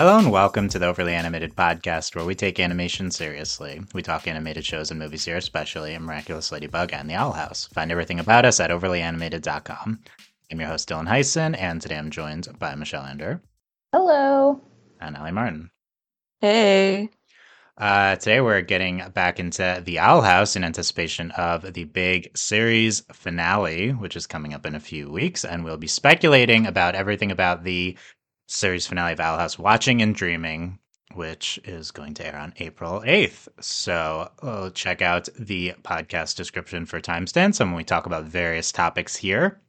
Hello and welcome to the Overly Animated Podcast, where we take animation seriously. We talk animated shows and movies here, especially in Miraculous Ladybug and The Owl House. Find everything about us at overlyanimated.com. I'm your host, Dylan Hysen, and today I'm joined by Michelle Anderer. Hello. And Aly Martin. Hey. Uh, today we're getting back into The Owl House in anticipation of the big series finale, which is coming up in a few weeks, and we'll be speculating about everything about the series finale of Owl House Watching and Dreaming, which is going to air on April 8th. So uh, check out the podcast description for timestamps when we talk about various topics here.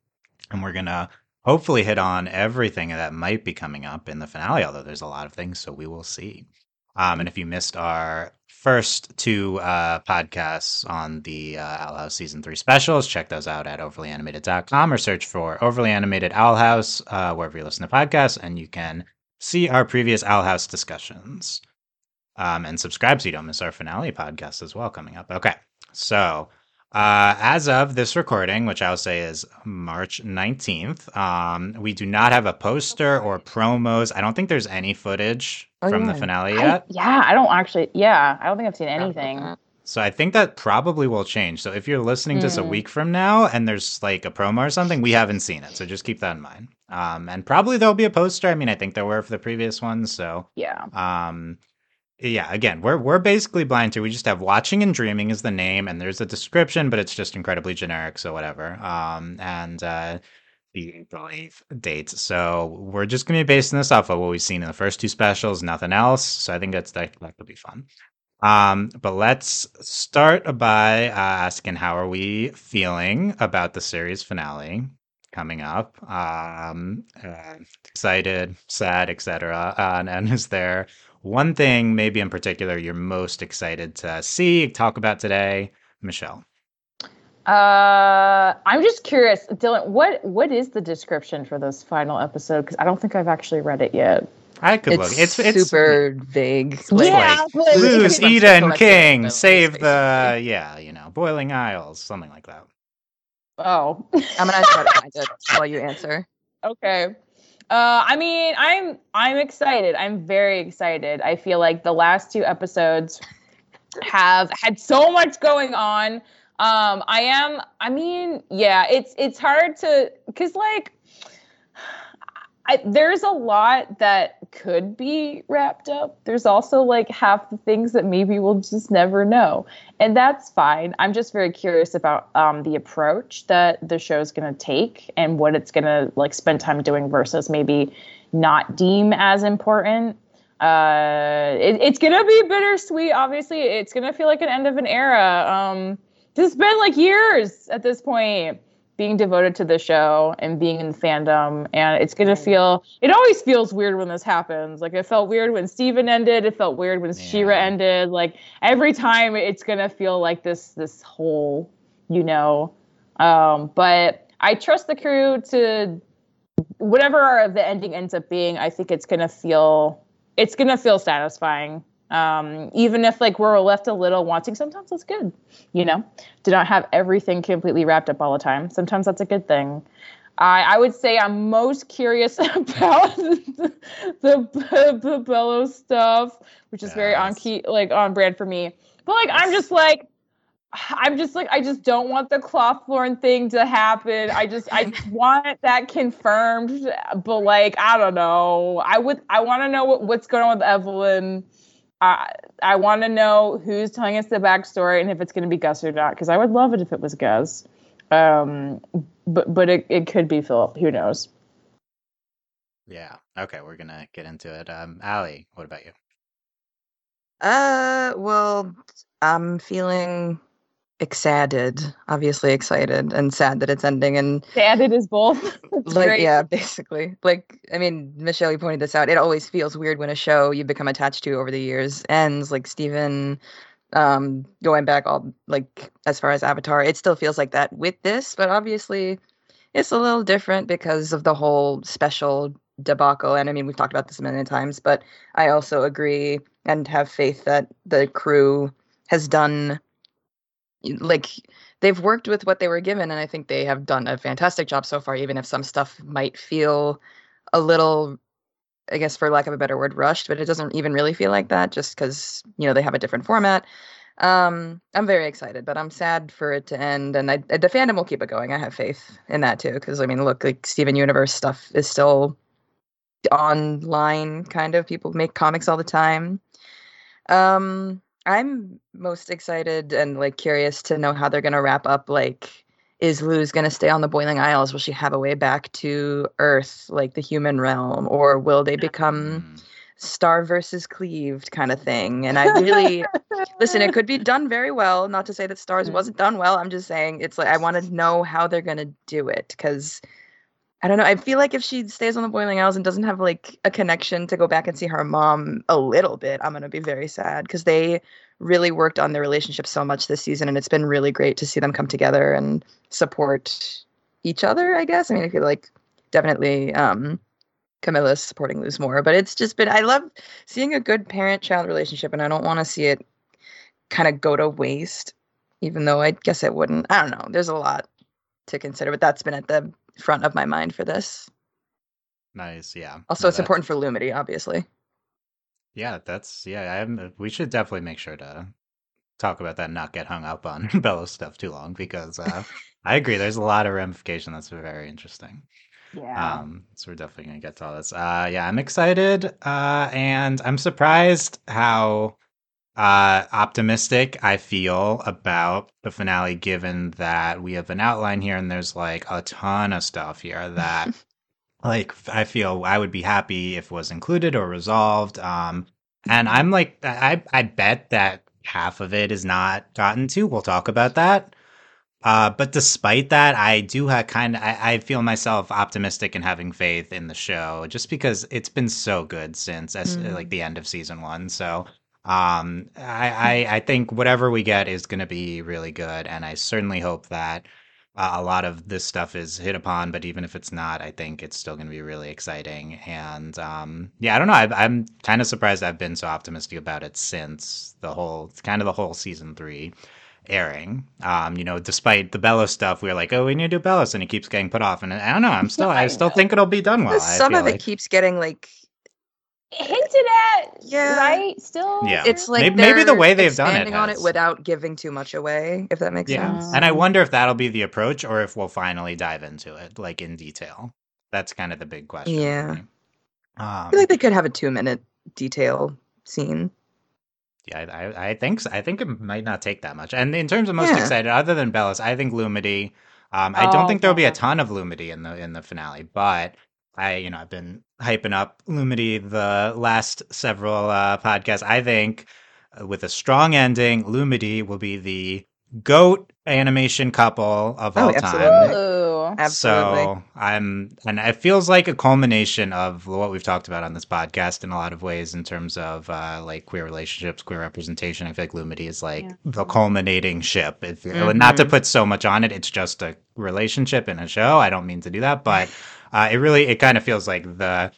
And we're going to hopefully hit on everything that might be coming up in the finale, although there's a lot of things, so we will see. Um, and if you missed our first two uh, podcasts on the uh, Owl House season three specials, check those out at overlyanimated.com or search for Overly Animated Owl House uh, wherever you listen to podcasts, and you can see our previous Owl House discussions. Um, and subscribe so you don't miss our finale podcast as well coming up. Okay, so uh, as of this recording, which I'll say is March 19th, um, we do not have a poster or promos. I don't think there's any footage oh, from yeah. the finale yet. I, yeah, I don't actually. Yeah, I don't think I've seen anything. So I think that probably will change. So if you're listening mm. to this a hmm. week from now and there's like a promo or something, we haven't seen it. So just keep that in mind. Um, and probably there'll be a poster. I mean, I think there were for the previous ones. So yeah. Um, yeah, again, we're we're basically blind to. We just have watching and dreaming is the name, and there's a description, but it's just incredibly generic, so whatever. Um, and uh, the April eighth date. So we're just gonna be basing this off of what we've seen in the first two specials, nothing else. So I think that's that that could be fun. Um, but let's start by uh, asking how are we feeling about the series finale coming up? Um, uh, excited, sad, etc. Uh, and, and is there one thing, maybe in particular, you're most excited to see, talk about today, Michelle? Uh, I'm just curious, Dylan. What what is the description for this final episode? Because I don't think I've actually read it yet. I could it's look. It's it's super vague. yeah, like, Luz Eden King, save the yeah, you know, Boiling Isles, something like that. Oh, I'm gonna try to find it while you answer. Okay. Uh, I mean, I'm I'm excited. I'm very excited. I feel like the last two episodes have had so much going on. Um, I am. I mean, yeah, it's it's hard to because like I, there's a lot that could be wrapped up. There's also like half the things that maybe we'll just never know, and that's fine. I'm just very curious about um, the approach that the show's going to take and what it's going to like spend time doing versus maybe not deem as important. Uh, it, it's going to be bittersweet. Obviously, it's going to feel like an end of an era. Um, it's been like years at this point being devoted to the show and being in fandom and it's gonna feel it always feels weird when this happens. Like it felt weird when steven ended it felt weird when yeah. She-Ra ended. Like every time it's gonna feel like this this whole you know um but i trust the crew to whatever the ending ends up being i think it's gonna feel it's gonna feel satisfying um, even if like we're left a little wanting sometimes that's good you know to not have everything completely wrapped up all the time sometimes that's a good thing i i would say i'm most curious about the, the, the Belos stuff which is yes. very on key like on brand for me but like i'm just like I'm just like I just don't want the cloth Clawthorne thing to happen. I just I want that confirmed, but like I don't know. I would I want to know what, what's going on with Evelyn. I I want to know who's telling us the backstory and if it's going to be Gus or not. Because I would love it if it was Gus, um, but but it, it could be Philip. Who knows? Yeah. Okay, we're gonna get into it. Um, Aly, what about you? Uh, well, I'm feeling excited, obviously excited and sad that it's ending and sad is both. like great. yeah, basically. Like I mean, Michelle, you pointed this out. It always feels weird when a show you become attached to over the years ends. Like Steven um going back all like as far as Avatar, it still feels like that with this, but obviously it's a little different because of the whole special debacle. And I mean, we've talked about this a million times, but I also agree and have faith that the crew has done like they've worked with what they were given and i think they have done a fantastic job so far even if some stuff might feel a little I guess for lack of a better word, rushed, but it doesn't even really feel like that just because, you know, they have a different format. Um, I'm very excited, but I'm sad for it to end. And I, the fandom will keep it going. I have faith in that too. Because I mean, look, like Steven Universe stuff is still online, kind of. People make comics all the time. Um, I'm most excited and like curious to know how they're gonna wrap up. Like, is Luz gonna stay on the Boiling Isles? Will she have a way back to Earth, like the human realm, or will they become? Mm. star versus cleaved kind of thing. And I really listen, it could be done very well. Not to say that stars Mm. wasn't done well. I'm just saying it's like I want to know how they're gonna do it because I don't know. I feel like if she stays on the Boiling Isles and doesn't have like a connection to go back and see her mom a little bit, I'm gonna be very sad because they really worked on their relationship so much this season, and it's been really great to see them come together and support each other. I guess. I mean, I feel like definitely um, Camilla's supporting Luz more, but it's just been. I love seeing a good parent-child relationship, and I don't want to see it kind of go to waste. Even though I guess it wouldn't. I don't know. There's a lot to consider, but that's been at the front of my mind for this. Nice, yeah. Also, No, it's important for Lumity, obviously. Yeah, that's yeah. I'm, we should definitely make sure to talk about that. and Not get hung up on Belos stuff too long because uh, I agree. There's a lot of ramification that's very interesting. Yeah. Um, so we're definitely gonna get to all this. Uh, yeah, I'm excited, uh, and I'm surprised how uh optimistic I feel about the finale, given that we have an outline here and there's like a ton of stuff here that like I feel I would be happy if was included or resolved. Um, and I'm like, I I bet that half of it is not gotten to. We'll talk about that. Uh, but despite that, I do have kind of, I, I feel myself optimistic and having faith in the show just because it's been so good since as, Mm. like the end of season one. So, um, I, I, I think whatever we get is going to be really good. And I certainly hope that uh, a lot of this stuff is hit upon, but even if it's not, I think it's still going to be really exciting. And, um, yeah, I don't know. I, I'm kind of surprised I've been so optimistic about it since the whole, kind of the whole season three airing. Um, you know, despite the Belos stuff, we are like, oh, we need to do Belos, and it keeps getting put off. And I don't know. I'm still, I I still think it'll be done well. Some of it like. keeps getting like Hinted at, Yeah. right? Still, Yeah. it's like Maybe- maybe the way they've done it expanding on it without giving too much away, if that makes Yeah. sense. And I wonder if that'll be the approach or if we'll finally dive into it, like in detail. That's kind of the big question. Yeah. me. I Um, feel like they could have a two-minute detail scene. Yeah, I, I, I think so. I think it might not take that much. And in terms of most Yeah. excited, other than Belos, I think Lumity. Um, I don't Oh, think there'll be a ton of Lumity in the in the finale, but I, you know, I've been hyping up Lumity the last several uh, podcasts. I think uh, with a strong ending, Lumity will be the goat animation couple of Oh, all absolutely. time. Ooh. Absolutely. So I'm, and it feels like a culmination of what we've talked about on this podcast in a lot of ways in terms of uh, like queer relationships, queer representation. I feel like Lumity is like Yeah. the culminating ship. If, Not to put so much on it, it's just a relationship in a show. I don't mean to do that, but uh, it really, it kind of feels like the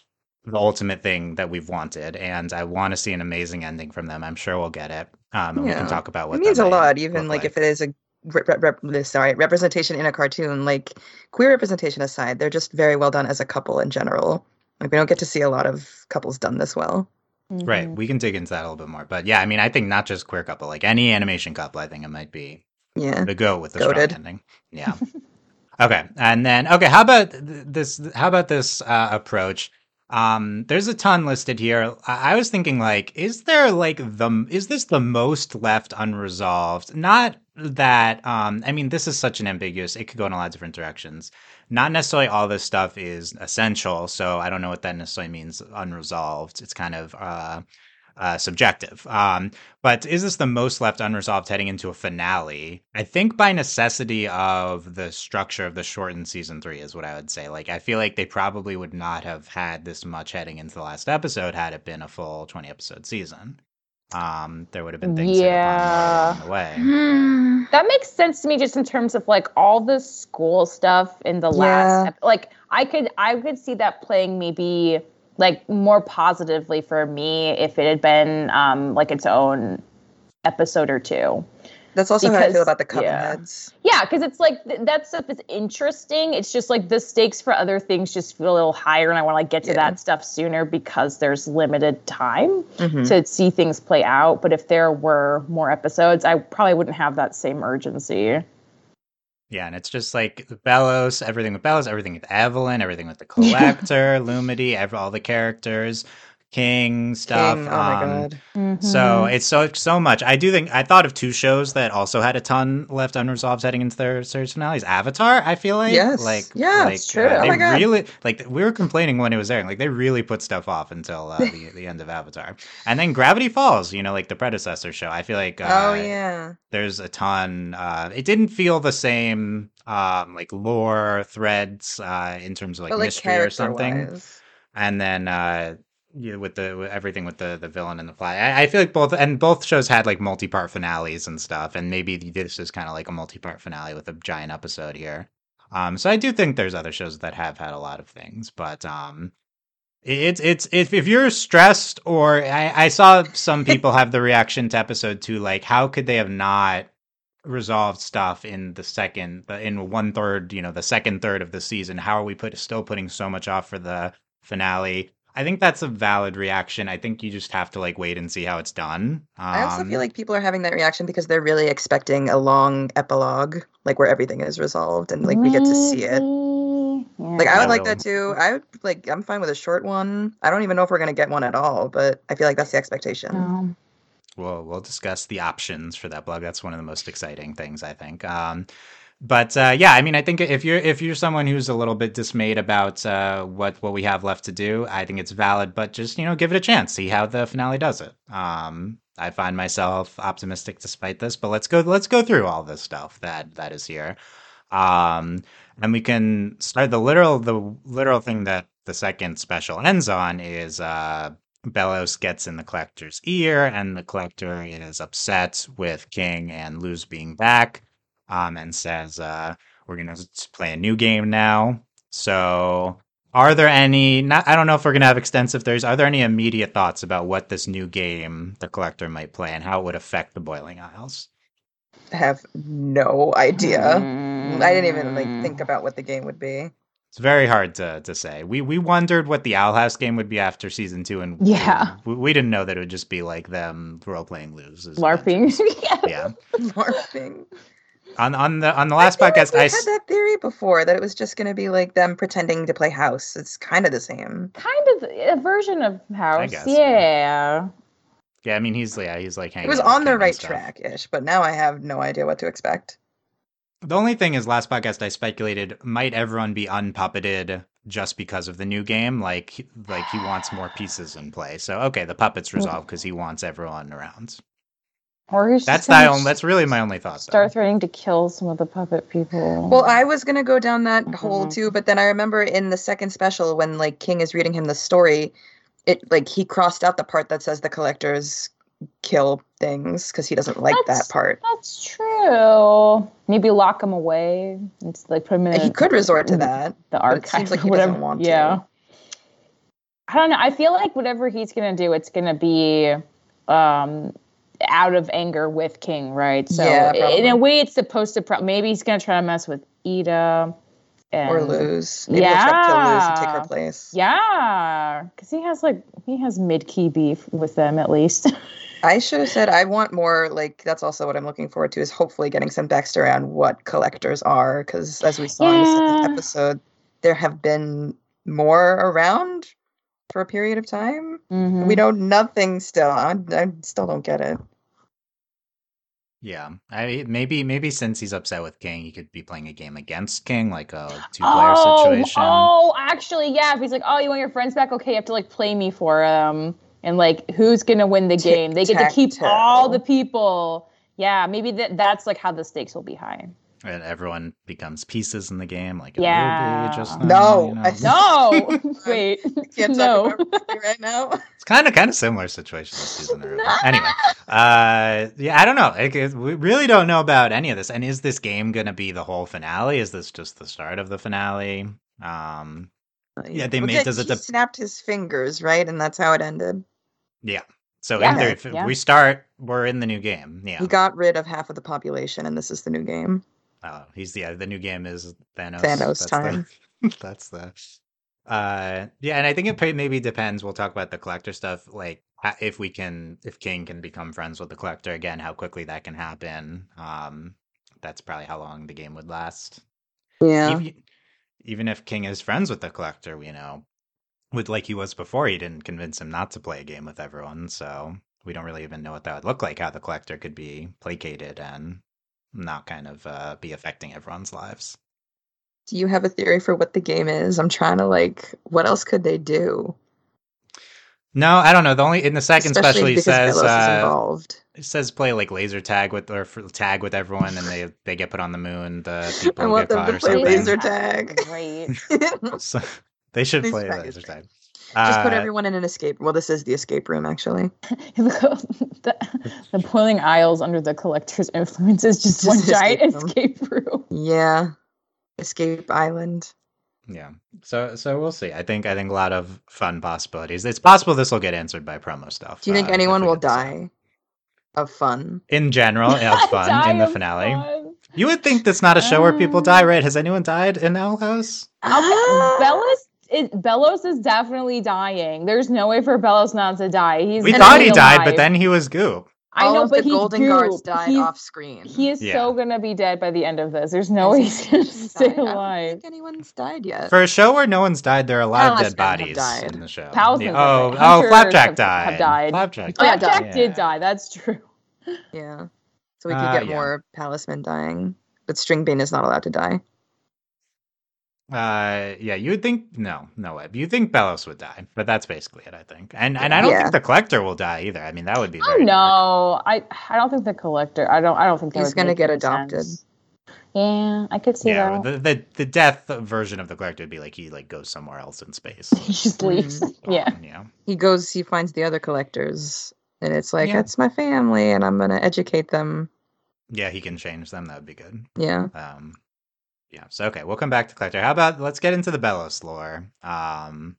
the ultimate thing that we've wanted, and I want to see an amazing ending from them. I'm sure we'll get it, um, and we can talk about what it means a lot, even look like, if it is a rep, rep, rep, sorry representation in a cartoon. Like queer representation aside, they're just very well done as a couple in general. Like we don't get to see a lot of couples done this well. Right. Mhm. We can dig into that a little bit more. But yeah, I mean, I think not just queer couple, like any animation couple, I think it might be Yeah. to go with the Goated. strong ending. Yeah. okay. And then, okay, how about this? How about this uh, approach? Um, there's a ton listed here. I, I was thinking, like, is there like the is this the most left unresolved? Not that. Um, I mean, this is such an ambiguous. It could go in a lot of different directions. Not necessarily all this stuff is essential. So I don't know what that necessarily means. Unresolved. It's kind of uh, uh, subjective. Um, but is this the most left unresolved heading into a finale? I think by necessity of the structure of the shortened season three is what I would say. Like, I feel like they probably would not have had this much heading into the last episode had it been a full 20 episode season. Um, there would have been things hit Yeah. more the way. Hmm. That makes sense to me just in terms of like all the school stuff in the Yeah. last ep- like I could I could see that playing maybe like more positively for me if it had been um like its own episode or two. That's also how I feel about the coven yeah. heads. Yeah, because it's like th- that stuff is interesting. It's just like the stakes for other things just feel a little higher, and I want to like get to Yeah. that stuff sooner because there's limited time Mhm. to see things play out. But if there were more episodes, I probably wouldn't have that same urgency. Yeah, and it's just like Belos, everything with Belos, everything with Evelyn, everything with the Collector, Lumity, ev- all the characters, King stuff. King, oh my um, god. So Mm-hmm. it's so so much. I do think I thought of two shows that also had a ton left unresolved heading into their series finales. Avatar, I feel like, Yes. like Yeah, like, it's true. uh, Oh they my God. really like we were complaining when it was airing. Like they really put stuff off until uh, the the end of Avatar, and then Gravity Falls. You know, like the predecessor show. I feel like uh, oh yeah. there's a ton. Uh, it didn't feel the same um, like lore threads uh, in terms of like but like mystery or something wise. and then uh yeah, with the with everything with the the villain and the fly I, I feel like both and both shows had like multi-part finales and stuff and maybe this is kind of like a multi-part finale with a giant episode here. Um so i do think there's other shows that have had a lot of things but um it's it's if if you're stressed or I, I saw some people have the reaction to episode two like how could they have not resolved stuff in the second in one third you know the second third of the season? How are we put still putting so much off for the finale i think that's a valid reaction i think you just have to like wait and see how it's done um, I also feel like people are having that reaction because they're really expecting a long epilogue, like where everything is resolved and like we get to see it. Like I would like that too. I would like I'm fine with a short one. I don't even know if we're gonna get one at all, but I feel like that's the expectation. Um, we'll we'll discuss the options for that blog. That's one of the most exciting things I think. Um, but uh, yeah, I mean, I think if you're if you're someone who's a little bit dismayed about uh, what what we have left to do, I think it's valid. But just you know, give it a chance, see how the finale does it. Um, I find myself optimistic despite this, but let's go let's go through all this stuff that that is here. Um, and we can start the literal the literal thing that the second special ends on is uh Belos gets in the collector's ear, and the collector is upset with King and Luz being back, um, and says, uh, "We're gonna play a new game now." So, are there any? Not, I don't know if we're gonna have extensive theories. Are there any immediate thoughts about what this new game the collector might play and how it would affect the Boiling Isles? I have no idea. I didn't even like Mm. think about what the game would be. It's very hard to to say. We we wondered what the Owl House game would be after season two, and Yeah. we, we didn't know that it would just be like them role playing Luz. as LARPing. adventures. yeah. Yeah. LARPing. On on the on the last I feel podcast, like we I had that theory before that it was just going to be like them pretending to play house. It's kind of the same. Kind of a version of house. guess, yeah. yeah, I mean he's yeah he's like It was out on the right track ish, but now I have no idea what to expect. The only thing is, last podcast I speculated might everyone be unpuppeted just because of the new game, like like he wants more pieces in play. So okay, the puppets resolved because he wants everyone around. Or he's That's just gonna that's really my only thought. Though. start threatening to kill some of the puppet people. Well, I was gonna go down that hole Mhm. too, but then I remember in the second special when like King is reading him the story, it like he crossed out the part that says the collectors kill things because he doesn't like That's- that part. That's true. Maybe lock him away. It's like put him in And he a- could resort to that. the but it archive seems like he whatever. doesn't want to. yeah. I don't know. I feel like whatever he's gonna do, it's gonna be um out of anger with King, right? So Yeah, in a way, it's supposed to. Pro- maybe he's gonna try to mess with Eda. And, Or Luz. Maybe he'll try to kill Luz and take her place. Yeah, because he has like he has mid key beef with them at least. I should have said I want more. Like that's also what I'm looking forward to is hopefully getting some backstory on what collectors are because as we saw in Yeah. second episode, there have been more around for a period of time. Mhm. We know nothing still. I, I still don't get it. Yeah, I maybe maybe since he's upset with King, he could be playing a game against King, like a two player oh, situation. Oh, actually, yeah. If he's like, "Oh, you want your friends back? Okay, you have to like play me for him." And like, who's gonna win the game? They get to keep all the people. Yeah, maybe that that's like how the stakes will be high. And everyone becomes pieces in the game, like Yeah. would just No, you know. No, wait, Can't no. talk about it right now. It's kind of kind of similar situation this season. Early. Anyway, uh, yeah, I don't know. Like, it- we really don't know about any of this. And is this game going to be the whole finale? Is this just the start of the finale? Um, Yeah, they Well, made- Dick, does it he snapped his fingers, right? And that's how it ended. yeah, So Yeah. in theory, if Yeah. we start, we're in the new game. Yeah. He got rid of half of the population, and this is the new game. Oh, he's yeah. The new game is Thanos. Thanos that's time. The, that's the. Uh, yeah, and I think it maybe depends. We'll talk about the collector stuff, like if we can, if King can become friends with the collector again, how quickly that can happen. Um, that's probably how long the game would last. Yeah. Even, even if King is friends with the collector, you know, with like he was before, he didn't convince him not to play a game with everyone. So we don't really even know what that would look like. How the collector could be placated and not kind of uh, be affecting everyone's lives. Do you have a theory for what the game is? I'm trying to like, what else could they do? No, I don't know. The only in the second Especially special he says uh, involved. it says play like laser tag with or tag with everyone, and they they get put on the moon. The people I want get them caught to or play something. laser tag. Great. So, they should Laser play laser is tag. Just put Uh, everyone in an escape. Well, this is the escape room, actually. the, the Boiling Isles under the collector's influence is just Just one escape giant room. escape room. Yeah. Escape Island. Yeah. So so we'll see. I think I think a lot of fun possibilities. It's possible this will get answered by promo stuff. Do you think uh, anyone will get this die of fun? In general, of fun in the finale. fun. You would think that's not a show where people Um, die, right? Has anyone died in Owl House? Okay, Belos, it, Belos is definitely dying. There's no way for Belos not to die. He's We thought be he died, but then he was goop. I All know, of but the he's Golden Guards goop. died He's- off screen. He is Yeah. so gonna be dead by the end of this. There's no way he's gonna stay died? I don't alive. think anyone's died yet. For a show where no one's died, there are a lot Palace of dead bodies died. in the show. Palace Yeah. Oh, died. oh, Hunters Flapjack have- died. have died. Flapjack. Oh, yeah, Flapjack died. did die. That's true. yeah. So we could Uh, get yeah. more Palismen dying. But Stringbean is not allowed to die. Uh, yeah, you would think no, no way. You think Belos would die, but that's basically it, I think. And and I don't Yeah. think the collector will die either. I mean, that would be Oh very dark. no, I I don't think the collector. I don't. I don't think that He's would gonna get adopted. sense. Yeah, I could see Yeah, that. the, the the death version of the collector would be like he like goes somewhere else in space. he just leaves. Yeah. Um, yeah. He goes, he finds the other collectors, and it's like, Yeah. that's my family, and I'm going to educate them. Yeah, he can change them. That would be good. Yeah. Um, yeah. So okay, we'll come back to collector. How about let's get into the Belos lore. Um,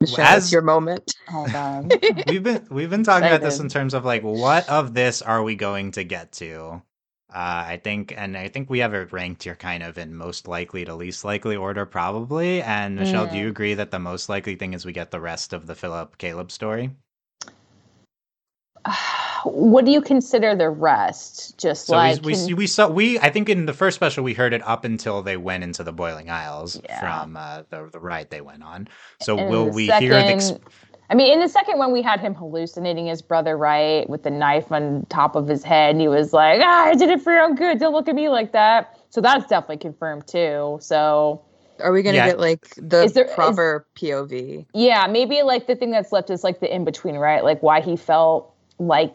Michelle, as- your moment. We've been we've been talking about this in terms of like what of this are we going to get to? Uh, I think, and I think we have it ranked here kind of in most likely to least likely order, probably. And Michelle, do Mm. you agree that the most likely thing is we get the rest of the Philip Caleb story? what do you consider the rest? Just So like we, we can- we saw we I think in the first special we heard it up until they went into the Boiling Isles Yeah. from uh, the the ride they went on. So and will the we hear the? Ex- second- I mean, in the second one, we had him hallucinating his brother, right, with the knife on top of his head, and he was like, "Ah, I did it for your own good. Don't look at me like that." So that's definitely confirmed too. So Are we going to Yeah. get like the Is there- is- proper POV? yeah, maybe like the thing that's left is like the in between, right? Like why he felt like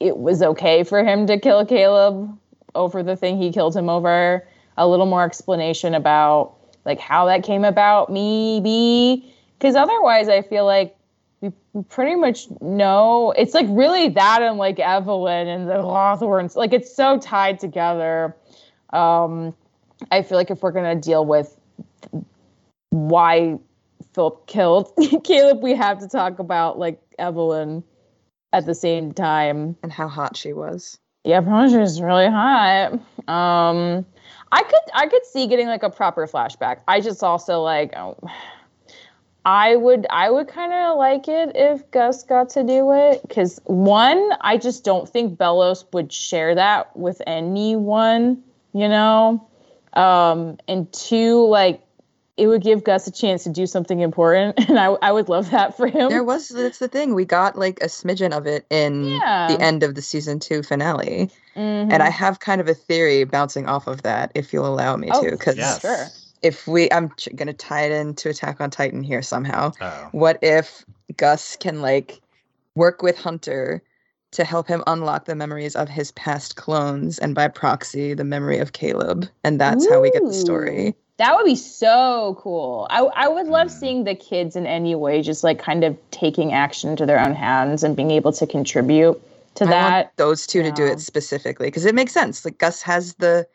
it was okay for him to kill Caleb over the thing he killed him over. A little more explanation about like how that came about, maybe. Because otherwise, I feel like we pretty much know it's like really that and like Evelyn and the Clawthornes. Like it's so tied together. Um, I feel like if we're gonna deal with why Philip killed Caleb, we have to talk about like Evelyn at the same time. And how hot she was. Yeah, Promise is really hot. Um, I could I could see getting like a proper flashback. I just also like oh, I would I would kind of like it if Gus got to do it because one I just don't think Belos would share that with anyone, you know, um, and two like it would give Gus a chance to do something important, and I I would love that for him. There was, that's the thing. We got like a smidgen of it in Yeah. the end of the season two finale. Mhm. And I have kind of a theory bouncing off of that, if you'll allow me Oh, to. Because Yes. sure. if we, I'm ch- going to tie it into Attack on Titan here somehow. oh. What if Gus can like work with Hunter to help him unlock the memories of his past clones and by proxy the memory of Caleb? And that's how we get the story. That would be so cool. I I would love Mm. seeing the kids in any way just like kind of taking action into their own hands and being able to contribute to I that. want those two to do it specifically because it makes sense. Like Gus has the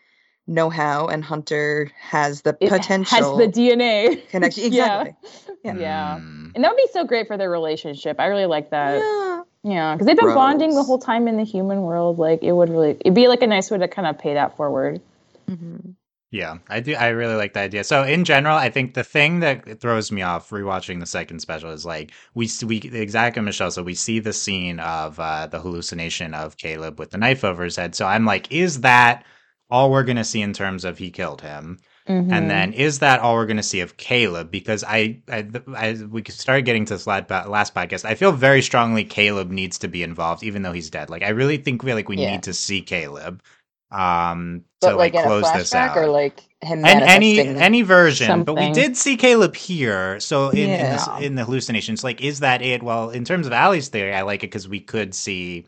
know-how and Hunter has the It potential has the DNA connection. Yeah. Exactly. Yeah. Yeah. Mm. And that would be so great for their relationship. I really like that. Yeah. Yeah, because they've been bonding the whole time in the human world. Like it would really, it'd be like a nice way to kind of pay that forward. Mhm. Yeah, I do. I really like the idea. So in general, I think the thing that throws me off rewatching the second special is like we we exactly Michelle. So we see the scene of uh, the hallucination of Caleb with the knife over his head. So I'm like, is that all we're gonna see in terms of he killed him? Mhm. And then is that all we're going to see of Caleb? Because I, I, I we started getting to this last, last podcast. I feel very strongly Caleb needs to be involved, even though he's dead. Like I really think we like we Yeah. need to see Caleb, um, But to like, like, close this out. or like him and any any version, but we did see Caleb here. So in in, this, in the hallucinations, like is that it? Well, in terms of Aly's theory, I like it because we could see.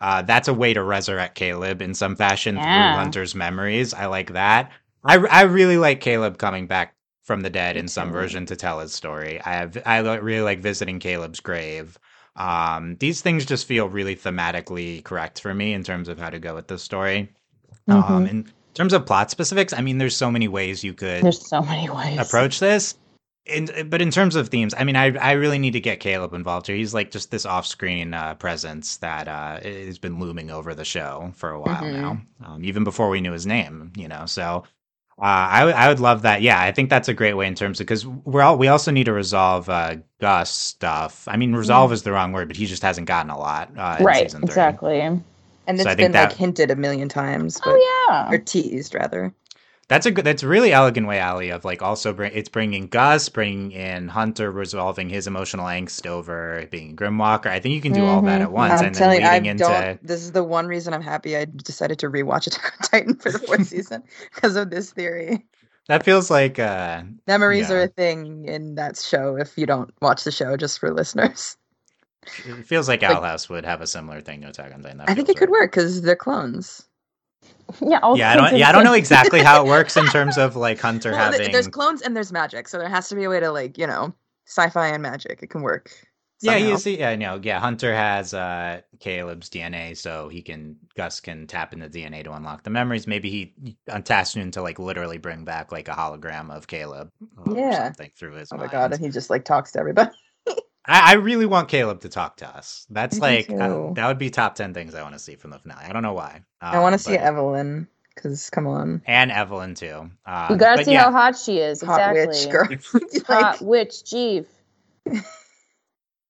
Uh, that's a way to resurrect Caleb in some fashion Yeah. through Hunter's memories. I like that. I, I really like Caleb coming back from the dead in some version to tell his story. I have I really like visiting Caleb's grave. Um, these things just feel really thematically correct for me in terms of how to go with this story. Um, Mhm. in terms of plot specifics, I mean, there's so many ways you could There's so many ways. approach this. In, but in terms of themes, I mean, I I really need to get Caleb involved here. He's like just this off-screen uh, presence that uh, has been looming over the show for a while Mhm. now, um, even before we knew his name. You know, so uh, I would I would love that. Yeah, I think that's a great way in terms of because we're all we also need to resolve uh, Gus stuff. I mean, resolve is the wrong word, but he just hasn't gotten a lot. Uh, in Right. Exactly. And so it's I been that- like hinted a million times, but Oh yeah. or teased rather. That's a good. That's a really elegant way, Aly, of like also bring. It's bringing Gus, bringing in Hunter, resolving his emotional angst over being Grimwalker. I think you can do all that Mhm. at once, Mm-hmm. I'm and then telling you, I leading into. don't. This is the one reason I'm happy I decided to rewatch Attack on Titan for the fourth season because of this theory. That feels like. uh Memories Yeah. are a thing in that show. If you don't watch the show, just for listeners, It feels like Like- Owl House would have a similar thing to Attack on Titan. That I think feels it could work because they're clones. Yeah. all Yeah, I don't. Yeah, I don't know exactly how it works in terms of like Hunter Well, having. there's clones and there's magic, so there has to be a way to like you know sci-fi and magic. It can work. Yeah, you see, yeah, no, yeah. Hunter has uh Caleb's DNA, so he can Gus can tap into the DNA to unlock the memories. Maybe he untasks him to like literally bring back like a hologram of Caleb, or Yeah. something through his Oh my mind. god, and he just like talks to everybody. I, I really want Caleb to talk to us. That's I like uh, that would be top ten things I want to see from the finale. I don't know why. I want Um, to see Evelyn because come on, and Evelyn too. Um, You gotta see yeah, how hot she is. hot exactly. witch girl. Hot witch, Jeeve.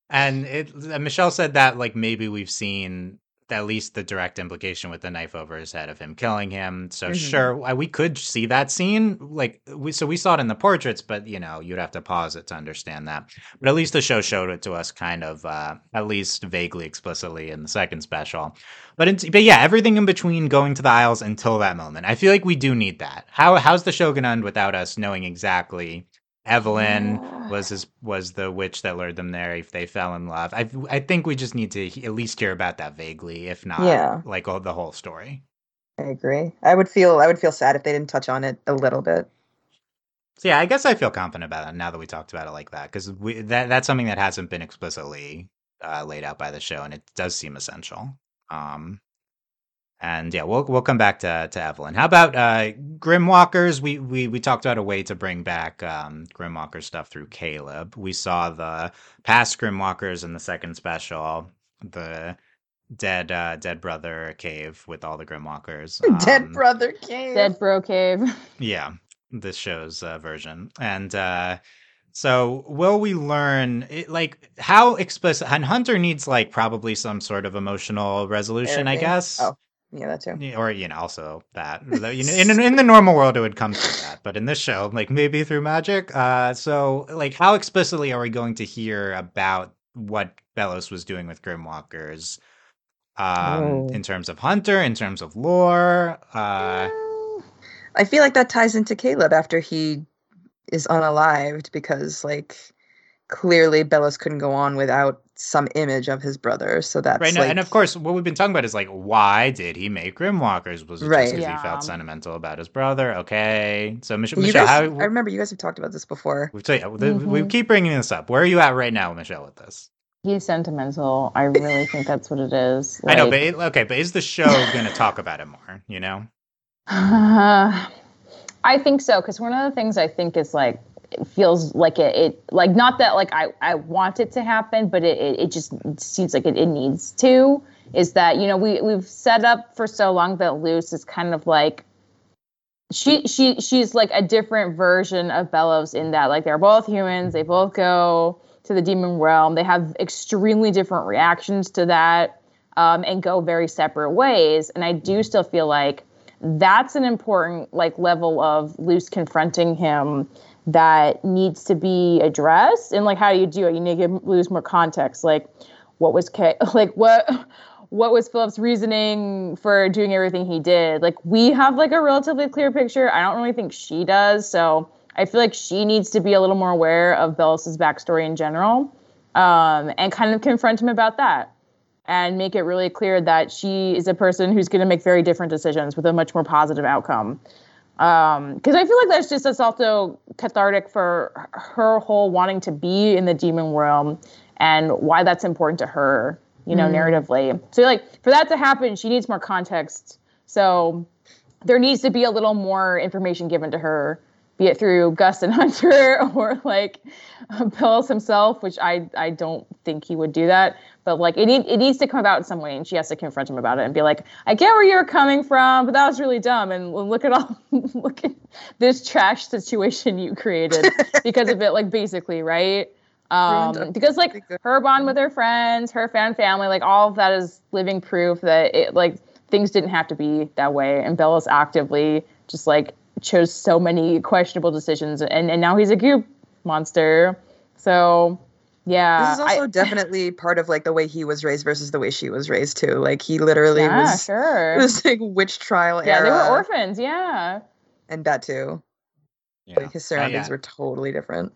And it, uh, Michelle said that like maybe we've seen at least the direct implication with the knife over his head of him killing him. So Mhm. sure, we could see that scene. Like we, so we saw it in the portraits, but you know, you'd have to pause it to understand that. But at least the show showed it to us, kind of, uh, at least vaguely, explicitly in the second special. But it's, but yeah, everything in between going to the Isles until that moment, I feel like we do need that. How how's the show gonna end without us knowing exactly? Evelyn was his, was the witch that lured them there. If they fell in love, I I think we just need to at least hear about that vaguely, if not Yeah. like all, the whole story. I agree. I would feel I would feel sad if they didn't touch on it a little bit. So yeah, I guess I feel confident about it now that we talked about it like that because we that that's something that hasn't been explicitly uh, laid out by the show, and it does seem essential. Um, and yeah, we'll we'll come back to to Evelyn. How about uh, Grimwalkers? We we we talked about a way to bring back um, Grimwalker stuff through Caleb. We saw the past Grimwalkers in the second special, the dead uh, dead brother cave with all the Grimwalkers. Dead Um, brother cave. Dead bro cave. yeah, this show's uh, version. And uh so will we learn it, like how explicit and Hunter needs like probably some sort of emotional resolution, I guess. Oh, yeah, that too. Or you know, also that Though, you know, in in the normal world it would come through that, but in this show, like maybe through magic. Uh, so like, how explicitly are we going to hear about what Belos was doing with Grimwalkers? Um, Oh. in terms of Hunter, in terms of lore, uh, I feel like that ties into Caleb after he is unalived because like clearly Belos couldn't go on without some image of his brother. So that's Right now, like, and of course, what we've been talking about is like, why did he make Grimwalkers? Was it Right. just because Yeah. he felt sentimental about his brother? Okay, so Mich- Michelle, guys, how I remember you guys have talked about this before. we tell you, the- we keep bringing this up. Where are you at right now, Michelle, with this? He's sentimental. I really think that's what it is. I know, but it, okay, but is the show going to talk about it more? You know, Uh, I think so because one of the things I think is like it feels like it, it like not that like I, I want it to happen, but it, it, it just seems like it, it needs to. Is that you know we we've set up for so long that Luz is kind of like she she she's like a different version of Belos in that like they're both humans, they both go to the demon realm, they have extremely different reactions to that, um, and go very separate ways. And I do still feel like that's an important like level of Luz confronting him that needs to be addressed? And like how do you do it? You need to give Luz more context like what was K- like what what was Philip's reasoning for doing everything he did? Like we have like a relatively clear picture. I don't really think she does. So i feel like she needs to be a little more aware of belos's backstory in general um, and kind of confront him about that and make it really clear that she is a person who's going to make very different decisions with a much more positive outcome um because i feel like that's just also cathartic for her whole wanting to be in the demon realm and why that's important to her you know mm. narratively so like for that to happen she needs more context so there needs to be a little more information given to her be it through Gus and Hunter or like Belos himself, which I I don't think he would do that. But like it need, it needs to come out in some way, and she has to confront him about it and be like, I get where you're coming from, but that was really dumb. And look at all look at this trash situation you created because of it. Like basically, right? Um, because like her bond with her friends, her fan family, like all of that is living proof that it like things didn't have to be that way. And Belos actively just like chose so many questionable decisions, and and now he's a goop monster. So yeah, this is also I, definitely part of like the way he was raised versus the way she was raised too. Like he literally yeah, was sure. was like witch trial yeah, era. they were orphans. Yeah, and that too. Yeah. Like his surroundings uh, yeah. were totally different.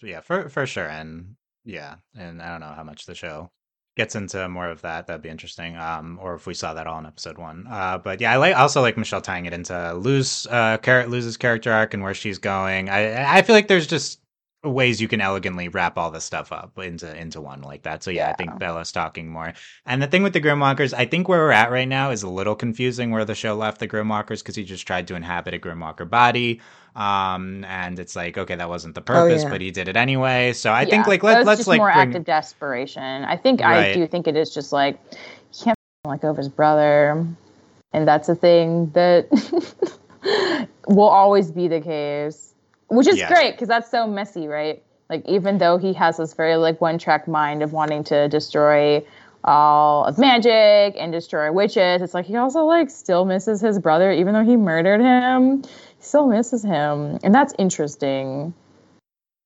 So Yeah, for for sure, and yeah, and I don't know how much the show gets into more of that, that'd be interesting. Um, or if we saw that all in episode one. Uh, but yeah, I like also like Michelle tying it into Luz, uh, Car- Luz's character arc and where she's going. I I feel like there's just ways you can elegantly wrap all this stuff up into into one like that. So yeah, yeah. I think Belos talking more. And the thing with the Grimwalkers, I think where we're at right now is a little confusing where the show left the Grimwalkers because he just tried to inhabit a Grimwalker body. Um, and it's like, okay, that wasn't the oh, purpose, oh, yeah. but he did it anyway. So I yeah, think like let, us just like more bring... act of desperation. I think right. I do think it is just like he can't like over his brother, and that's a thing that will always be the case, which is yeah. great because that's so messy, right? Like even though he has this very like one track mind of wanting to destroy all of magic and destroy witches, it's like he also like still misses his brother even though he murdered him still misses him, and that's interesting.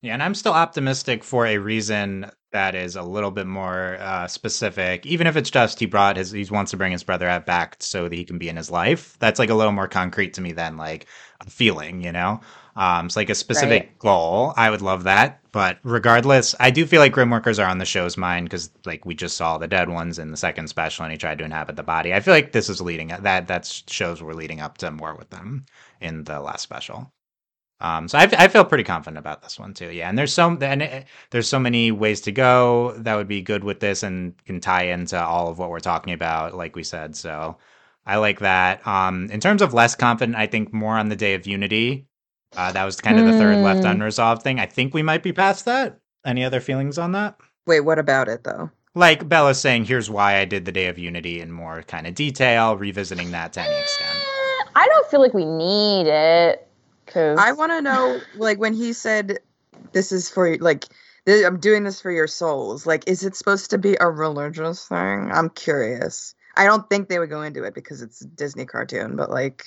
Yeah, and I'm still optimistic for a reason that is a little bit more uh, specific. Even if it's just he brought his, he wants to bring his brother out back so that he can be in his life. That's like a little more concrete to me than like a feeling, you know. Um, it's like a specific right. goal. I would love that, but regardless, I do feel like Grimwalkers are on the show's mind because like we just saw the dead ones in the second special, and he tried to inhabit the body. I feel like this is leading that that shows we're leading up to more with them in the last special. Um, so I, I feel pretty confident about this one too. Yeah, and there's so and it, there's so many ways to go that would be good with this and can tie into all of what we're talking about, like we said. So I like that. Um, in terms of less confident, I think more on the day of Unity. Uh, that was kind of the third left hmm. unresolved thing. I think we might be past that. Any other feelings on that? Wait, what about it though? Like Belos saying, "Here's why I did the Day of Unity" in more kind of detail, revisiting that to any extent. I don't feel like we need it. Cause I want to know, like, when he said, "This is for you like." I'm doing this for your souls. Like, is it supposed to be a religious thing? I'm curious. I don't think they would go into it because it's a Disney cartoon, but like,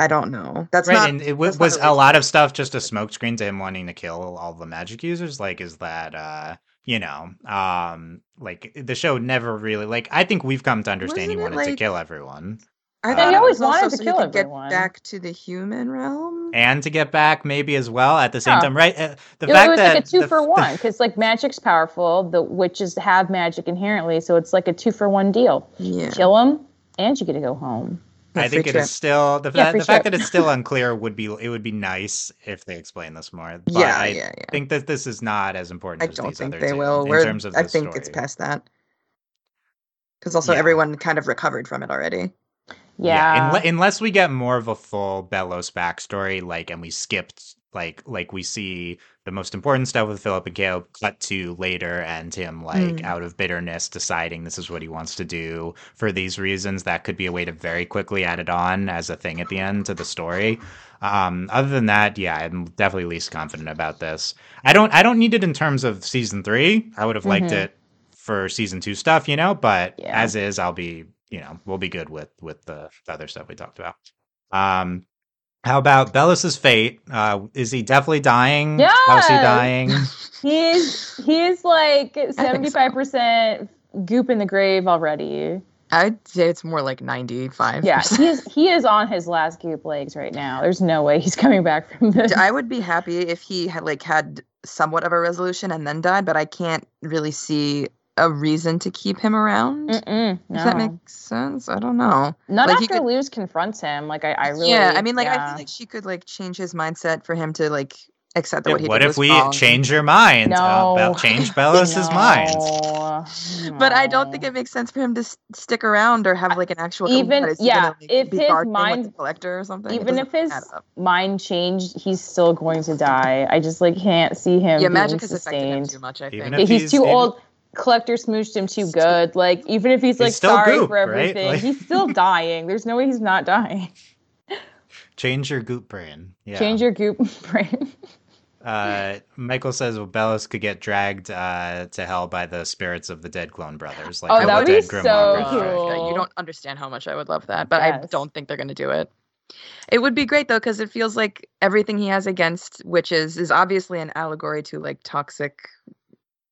I don't know. That's right. Not, and it was, was a lot of stuff just a smokescreen to him wanting to kill all the magic users. Like, is that uh you know, um, like the show never really like. I think we've come to understand Wasn't he wanted like, to kill everyone. I thought he always wanted to so kill everyone. Get back to the human realm, and to get back maybe as well at the same yeah. time, right? Uh, the it, fact it was that like a two the, for one because like magic's powerful, the witches have magic inherently, so it's like a two for one deal. Yeah. Kill them, and you get to go home. I think it trip. is still the, yeah, the fact that it's still unclear would be it would be nice if they explain this more. But yeah, I yeah, yeah. think that this is not as important. I don't think they will. In, in terms of, I think story. it's past that because also yeah. everyone kind of recovered from it already. Yeah. unle- unless we get more of a full Belos backstory, like, and we skipped, like, like we see the most important stuff with Philip and Caleb cut to later, and him, like, Mm. out of bitterness, deciding this is what he wants to do for these reasons. That could be a way to very quickly add it on as a thing at the end to the story. Um, other than that, yeah, I'm definitely least confident about this. I don't, I don't need it in terms of season three. I would have liked Mhm. it for season two stuff, you know. But Yeah. as is, I'll be, you know, we'll be good with with the, the other stuff we talked about. Um, how about Belos's fate? Uh, is he definitely dying? Yeah, How's he Yes! dying? He's he's like seventy five percent goop in the grave already. I'd say it's more like 95. Yeah, he is he is on his last goop legs right now. There's no way he's coming back from this. I would be happy if he had like had somewhat of a resolution and then died, but I can't really see a reason to keep him around. Mm-mm, Does that no. make sense? I don't know. Not like, after could- Luz confronts him. Like I, I really yeah, I mean, like I feel like she could like change his mindset for him to like accept that Yeah, what he what did if was we wrong. change your mind? Uh, Bel- No. change Belos's mind. No, But I don't think it makes sense for him to s- stick around or have like an actual. Even- combat. Is gonna, yeah, like, if his guarding, like, mind- collector or something. Even if his mind changed, he's still going to die. I just like can't see him yeah, being magic has affected him sustained. too much. I Even think. if he's, he's- too even- old. Collector smooched him too good. Like even if he's like still sorry goop, for right? everything, Like- he's still dying. There's no way he's not dying. Change your goop brain. Yeah. Change your goop brain. Uh, Michael says well, Belos could get dragged uh, to hell by the spirits of the dead clone brothers. Like Oh, that would be dead so was dragged. cool. yeah, You don't understand how much I would love that, but I don't think they're going to do it. It would be great though, because it feels like everything he has against witches is obviously an allegory to like toxic,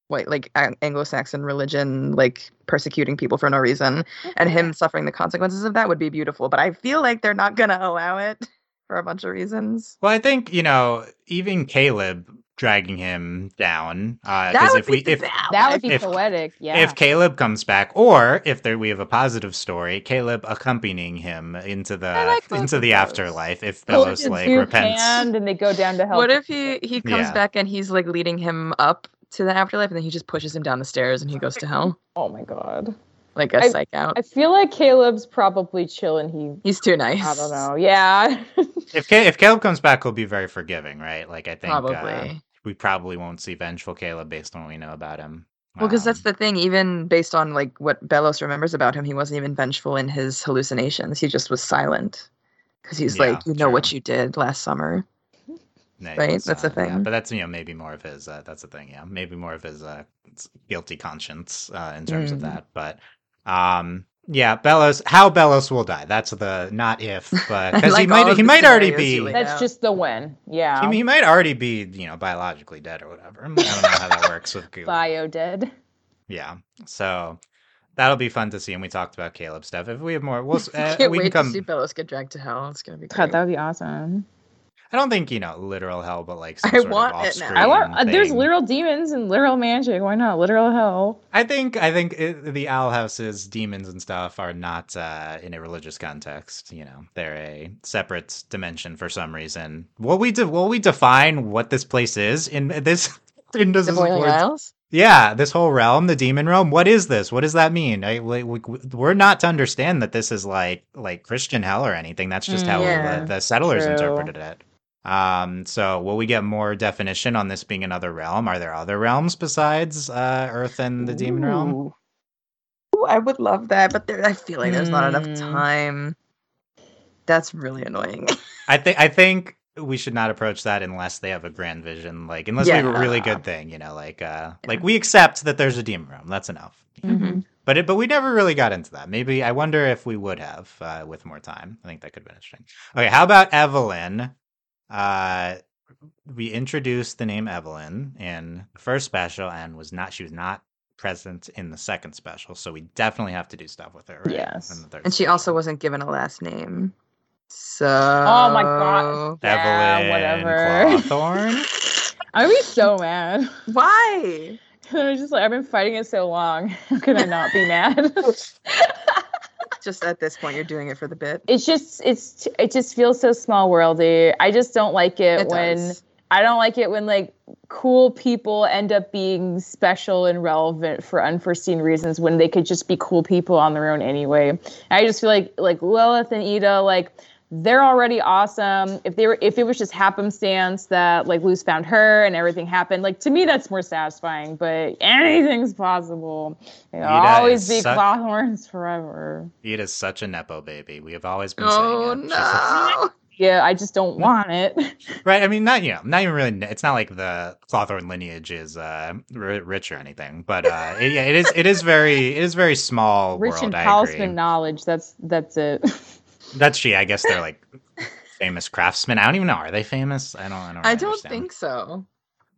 white, like Anglo-Saxon religion, like persecuting people for no reason, and him suffering the consequences of that would be beautiful. But I feel like they're not going to allow it for a bunch of reasons. Well, I think you know even Caleb dragging him down. Uh, that Because would if be we if. That would be If- poetic. Yeah. if Caleb comes back, or if there we have a positive story, Caleb accompanying him into the like into the those. afterlife if Pull Belos like goop repents. hand and they go down to hell. What if he he comes Yeah. back and he's like leading him up to the afterlife, and then he just pushes him down the stairs and he goes to hell, Oh my god. like a I- psych out. I feel like Caleb's probably chill and he. He's too nice. I don't know. Yeah. If Ca- if Caleb comes back, he'll be very forgiving, right? Like I think uh, Probably. we probably won't see vengeful Caleb based on what we know about him. Well, because that's Um, the thing. Even based on like what Belos remembers about him, he wasn't even vengeful in his hallucinations. He just was silent because he's Yeah, like, you know what you did last summer. No, right? it's, That's the uh, yeah, thing. but that's you know maybe more of his. Uh, that's the thing. Yeah, maybe more of his uh, guilty conscience uh, in terms of Mm. that. But um, yeah, Belos. How Belos will die? That's the not if, but because like he might he might already be. That's out. just the win. Yeah. He, he might already be, you know, biologically dead or whatever. I don't know how that works with Goop. Bio dead. Yeah. So that'll be fun to see. And we talked about Caleb stuff. If we have more, we'll s- uh, Can't we wait can come. to see Belos get dragged to hell. It's gonna be God, that would be awesome. I don't think you know literal hell, but like some I sort want of it now. I want. Uh, there's literal demons and literal magic. Why not? Literal hell. I think I think it, the Owl House's demons and stuff are not uh, in a religious context. You know, they're a separate dimension for some reason. What we de- will we define what this place is in this? In this the Boiling? Isles. Yeah, this whole realm, the demon realm. What is this? What does that mean? I, we, we, we're not to understand that this is like like Christian hell or anything. That's just Mm, how yeah, the, the settlers true. interpreted it. Um, so will we get more definition on this being another realm? Are there other realms besides uh, Earth and the demon realm? Ooh. Ooh, I would love that, but there, I feel like there's not enough Mm. time. That's really annoying. I think I think we should not approach that unless they have a grand vision. Like unless we have a really good thing, you know, like uh, like we accept that there's a demon realm. That's enough. Mhm. But it, but we never really got into that. Maybe I wonder if we would have uh, with more time. I think that could have been interesting. Okay, how about Evelyn? Uh, we introduced the name Evelyn in the first special, and was not she was not present in the second special, so we definitely have to do stuff with her. Right? Yes. In the third and she special. also wasn't given a last name. So Oh my God. Yeah, Evelyn whatever. Clawthorn. I would be so mad. Why? I was just like, I've been fighting it so long. How can I not be mad? Just at this point, you're doing it for the bit. it's just, it's, it just feels so small worldy. I just don't like it, It when does. I don't like it when like cool people end up being special and relevant for unforeseen reasons when they could just be cool people on their own anyway. And I just feel like like Lilith and Eda like they're already awesome. If they were if it was just happenstance that like Luz found her and everything happened, like to me that's more satisfying. But anything's possible. It'll always be such- Clawthorns forever. Eda's such a nepo baby. We have always been Oh saying it. She's a- no! Yeah, I just don't want it. right. I mean, not you know, not even really. It's not like the Clawthorn lineage is uh, r- rich or anything, but uh, it, yeah, it is. It is very. It is very small Rich world. in I talisman agree. knowledge. That's that's it. That's she. I guess they're like famous craftsmen. I don't even know. Are they famous? I don't. I don't. I don't understand. think so.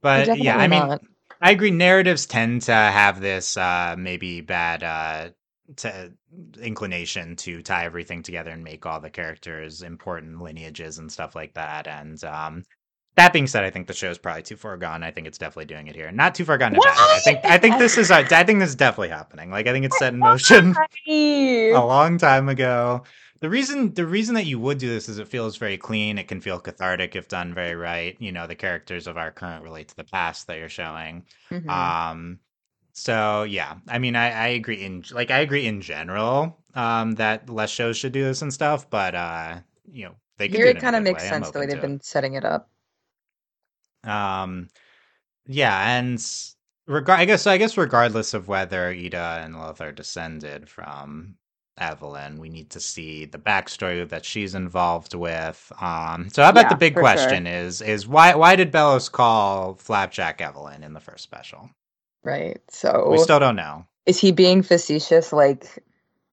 But yeah, I mean, not. I agree. Narratives tend to have this uh, maybe bad uh, to inclination to tie everything together and make all the characters important lineages and stuff like that. And um, that being said, I think the show is probably too far gone. I think it's definitely doing it here. Not too far gone. I think I think this is uh, I think this is definitely happening. Like I think it's set in motion a long time ago. The reason the reason that you would do this is it feels very clean. It can feel cathartic if done very right. You know, the characters of our current relate to the past that you're showing. Mhm. Um, so yeah, I mean, I, I agree in like I agree in general um, that less shows should do this and stuff, but uh, you know, they could Here it kind of makes way. Sense the way they've been setting it up. Um, yeah, and regard I guess I guess regardless of whether Eda and Lilith are descended from Evelyn, we need to see the backstory that she's involved with. Um, so how about the big for sure. question is is why why did Belos call Flapjack Evelyn in the first special? Right. So We still don't know. is he being facetious like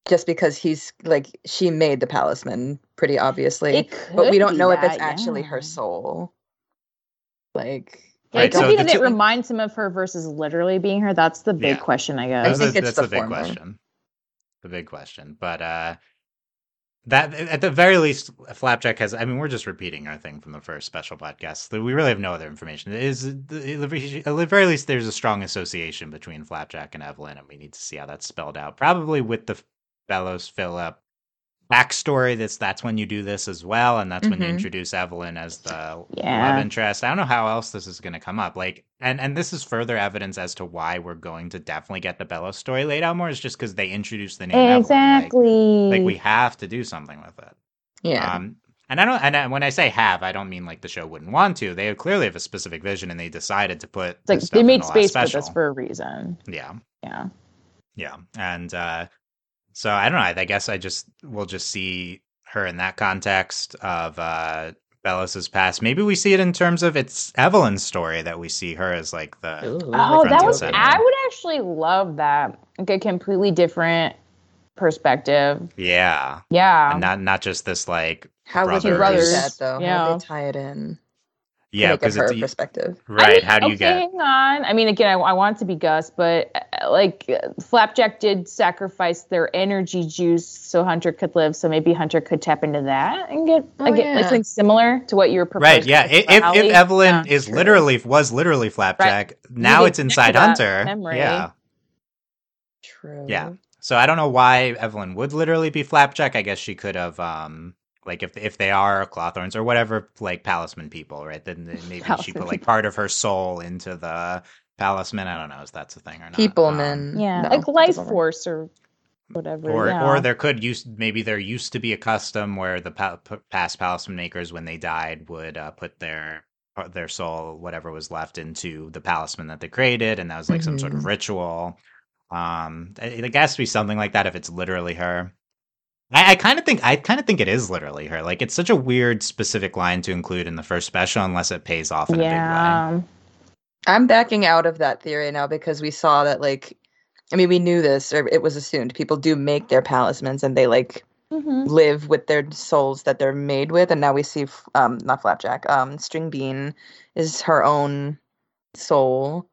just because he's like she made the palisman pretty obviously but we don't be know if it's that, actually yeah. her soul like Yeah, Right, it could so be that two- it reminds him of her versus literally being her. That's the big Yeah. question, I I guess. I think the, it's that's the the big former. question. The big question. But uh that at the very least Flapjack has I mean we're just repeating our thing from the first special podcast. We really have no other information. It is at the very least there's a strong association between Flapjack and Evelyn and we need to see how that's spelled out. Probably with the Belos Philip backstory that's that's when you do this as well and that's when you Mhm. introduce Evelyn as the Yeah. love interest. I don't know how else this is going to come up. Like, and and this is further evidence as to why we're going to definitely get the Belos story laid out more. Is just because they introduced the name Evelyn. Like- Exactly. Like, we have to do something with it. yeah Um, and I don't. And I, when I say have, I don't mean like the show wouldn't want to. They clearly have a specific vision, and they decided to put. it's like they made space for this for a reason. Yeah. Yeah. Yeah, and uh, so I don't know. I guess I just we'll just see her in that context of uh, Belos's past. Maybe we see it in terms of it's Evelyn's story that we see her as like the Ooh. Oh, that was. center. I would actually love that. Like a completely different perspective. yeah, Yeah. and not not just this like how would you brothers. do that though how Yeah. would they tie it in yeah to make it because her it's perspective I right. mean, How do you okay, get Hang on. I mean, again, I, I want it to be Gus, but uh, like uh, Flapjack did sacrifice their energy juice so Hunter could live. So maybe Hunter could tap into that and get Oh, like, yeah. like something similar to what you were proposing. right? Yeah, if if, if Evelyn Yeah, is true. literally was literally Flapjack, now it's inside connect to that Hunter. memory. Yeah. true Yeah. So I don't know why Evelyn would literally be Flapjack. I guess she could have, um, like if if they are Clawthorns or whatever, like Palisman people, right? Then then maybe she Palisman put like people. part of her soul into the Palisman. I don't know if that's a thing or not. people Um, Yeah, No, like life force or whatever. or yeah. or there could use maybe there used to be a custom where the pa- past Palisman makers, when they died, would uh, put their their soul, whatever was left, into the Palisman that they created, and that was like some sort of Mhm. ritual. Um, it, it has to be something like that if it's literally her. I, I kind of think I kind of think it is literally her. Like it's such a weird specific line to include in the first special unless it pays off in a big way. yeah. i'm backing out of that theory now because we saw that like i mean we knew this or it was assumed people do make their palismans and they like Mhm. live with their souls that they're made with and now we see um not flapjack um Stringbean is her own soul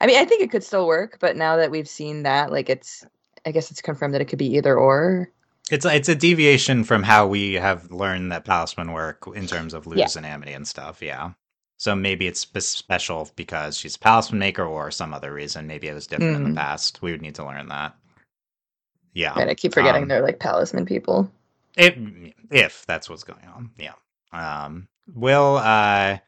i mean i think it could still work but now that we've seen that like it's i guess it's confirmed that it could be either or It's it's a deviation from how we have learned that Palisman work in terms of Yeah. and Amity and stuff. Yeah. So maybe it's special because she's a Palisman maker or some other reason. Maybe it was different in Mm. the past. We would need to learn that. Yeah. right i keep forgetting um, they're like palisman people If if that's what's going on. Yeah. Um will uh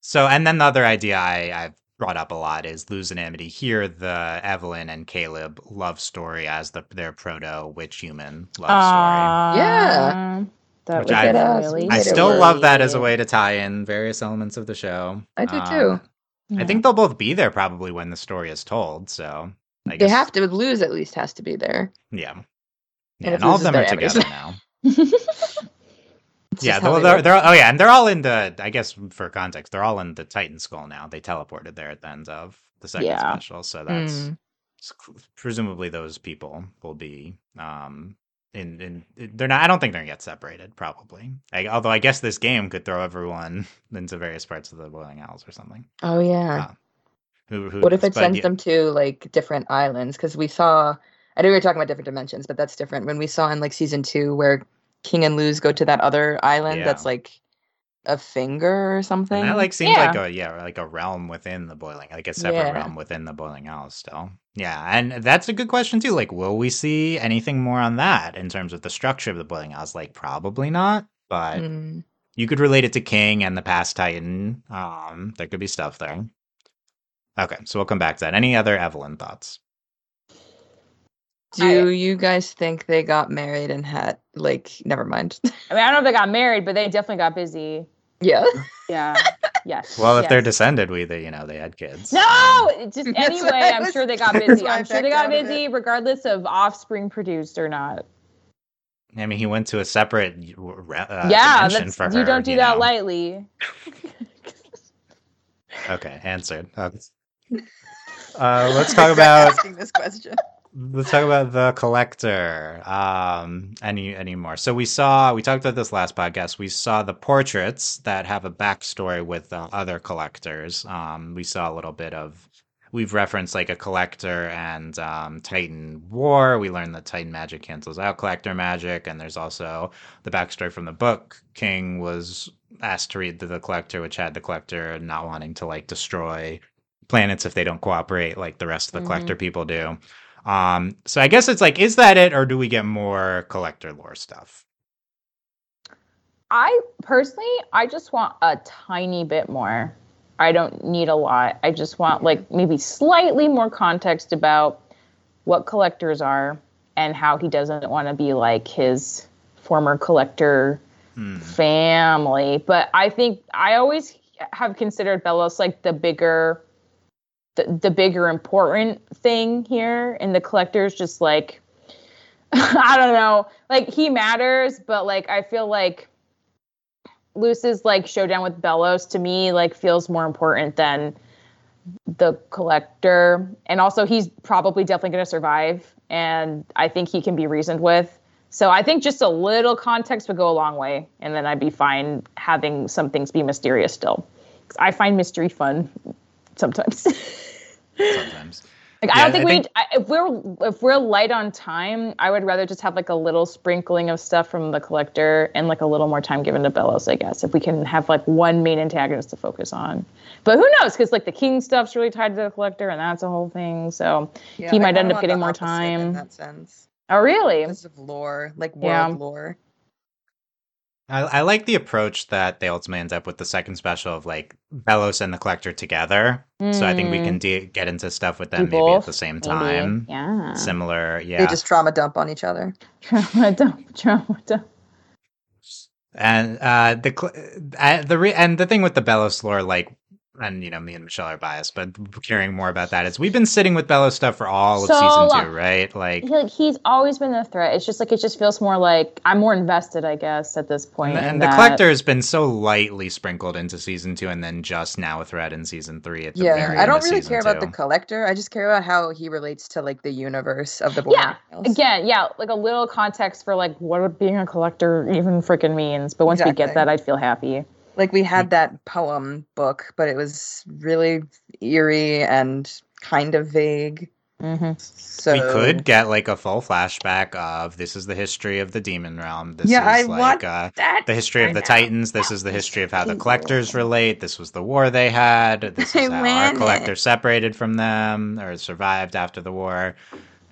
So, and then the other idea I, I've brought up a lot is Luz and Amity here, the Evelyn and Caleb love story as the their proto witch human love story. Yeah. That Which would I- get I really I still work. love that as a way to tie in various elements of the show. I do Um, too. I think they'll both be there probably when the story is told. So I They guess have to Luz at least has to be there. Yeah. And Yeah, if and all of them are together now. It's Yeah, they're, they they're, oh yeah, and they're all in the. I guess for context, they're all in the Titan Skull now. They teleported there at the end of the second Yeah. special, so that's Mm. presumably those people will be um in in they're not. I don't think they're gonna get separated. Probably, I, although I guess this game could throw everyone into various parts of the Boiling Isles or something. Oh yeah. Uh, Who, who what if it But sends yeah, them to like different islands? Because we saw, I know we were talking about different dimensions, but that's different. When we saw in like season two where King and Luz go to that other island Yeah. that's like a finger or something. And that like seems like a yeah like a realm within the boiling like a separate Yeah. realm within the boiling isles still yeah and that's a good question too like will we see anything more on that in terms of the structure of the boiling isles like probably not but Mm. you could relate it to king and the past titan um there could be stuff there okay so we'll come back to that any other evelyn thoughts Do you guys think they got married and had like? Never mind. I mean, I don't know if they got married, but they definitely got busy. yeah. Yeah. Yes. well if they're descended we they, you know they had kids No, Um, just anyway. I I'm was- sure they got busy. I I'm sure they got out of busy, regardless of offspring produced or not. i mean he went to a separate uh, yeah, that's for you don't do that know. lightly. okay answered okay. uh let's talk about asking this question. Let's talk about the collector. Um, any any more? So we saw we talked about this last podcast. We saw the portraits that have a backstory with uh, other collectors. Um, we saw a little bit of. We've referenced like a collector and um, Titan war. We learned that Titan magic cancels out collector magic, and there's also the backstory from the book. King was asked to read the, the collector, which had the collector not wanting to like destroy planets if they don't cooperate like the rest of the Mhm. collector people do. Um, so I guess it's like, is that it, or do we get more collector lore stuff? I personally, I just want a tiny bit more. I don't need a lot. I just want like maybe slightly more context about what collectors are and how he doesn't want to be like his former collector Hmm. family. But I think I always have considered Belos like the bigger the, the bigger important thing here and the collectors just like I don't know. Like he matters, but like I feel like Luz's like showdown with Belos to me like feels more important than the collector. And also he's probably definitely gonna survive. And I think he can be reasoned with. So I think just a little context would go a long way, and then I'd be fine having some things be mysterious still. 'Cause I find mystery fun sometimes. Sometimes. Like I don't think I we think- need, I, if we're if we're light on time, I would rather just have like a little sprinkling of stuff from the collector and like a little more time given to Belos, I guess. If we can have like one main antagonist to focus on. But who knows? Because like the king stuff's really tied to the collector and that's a whole thing. So Yeah, He might end up getting more time. in that sense. Oh really? Because of lore, like world Yeah. lore. I, I like the approach that they ultimately end up with the second special of like Belos and the Collector together. So I think we Mm, can de- get into stuff with do them maybe at the same maybe. time. Yeah. Similar, Yeah. They just trauma dump on each other. Trauma dump, trauma dump. And uh, the cl- uh, the re- and the thing with the Belos lore, like, and you know, me and Michelle are biased, but caring more about that is we've been sitting with Belos stuff for all of So season long. two, right? Like, He, like he's always been the threat. It's just like it just feels more like I'm more invested, I guess, at this point. and, and the collector has been so lightly sprinkled into season two, and then just now a threat in season three. At the Yeah, very I don't of really season care about the collector. I just care about how he relates to like the universe of the Boiling Yeah, Isles. Again, yeah, like a little context for like what being a collector even freaking means. But once we get that, I'd feel happy. Like we had that poem book, but it was really eerie and kind of vague. hmm So we could get like a full flashback of this is the history of the demon realm. This Yeah, I is like want uh, that. the history of the know. Titans. This is the history of how the collectors relate. This was the war they had. This I is how our want it. collector separated from them or survived after the war.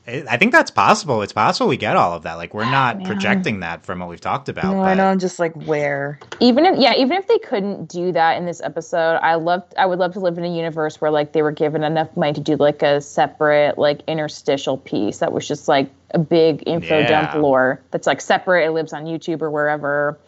I think that's possible. It's possible we get all of that. Like we're not Man. projecting that from what we've talked about. No, but I know. I'm just like, where? even if yeah even if they couldn't do that in this episode i loved. i would love to live in a universe where like they were given enough money to do like a separate like interstitial piece that was just like a big info dump lore that's like separate it lives on youtube or wherever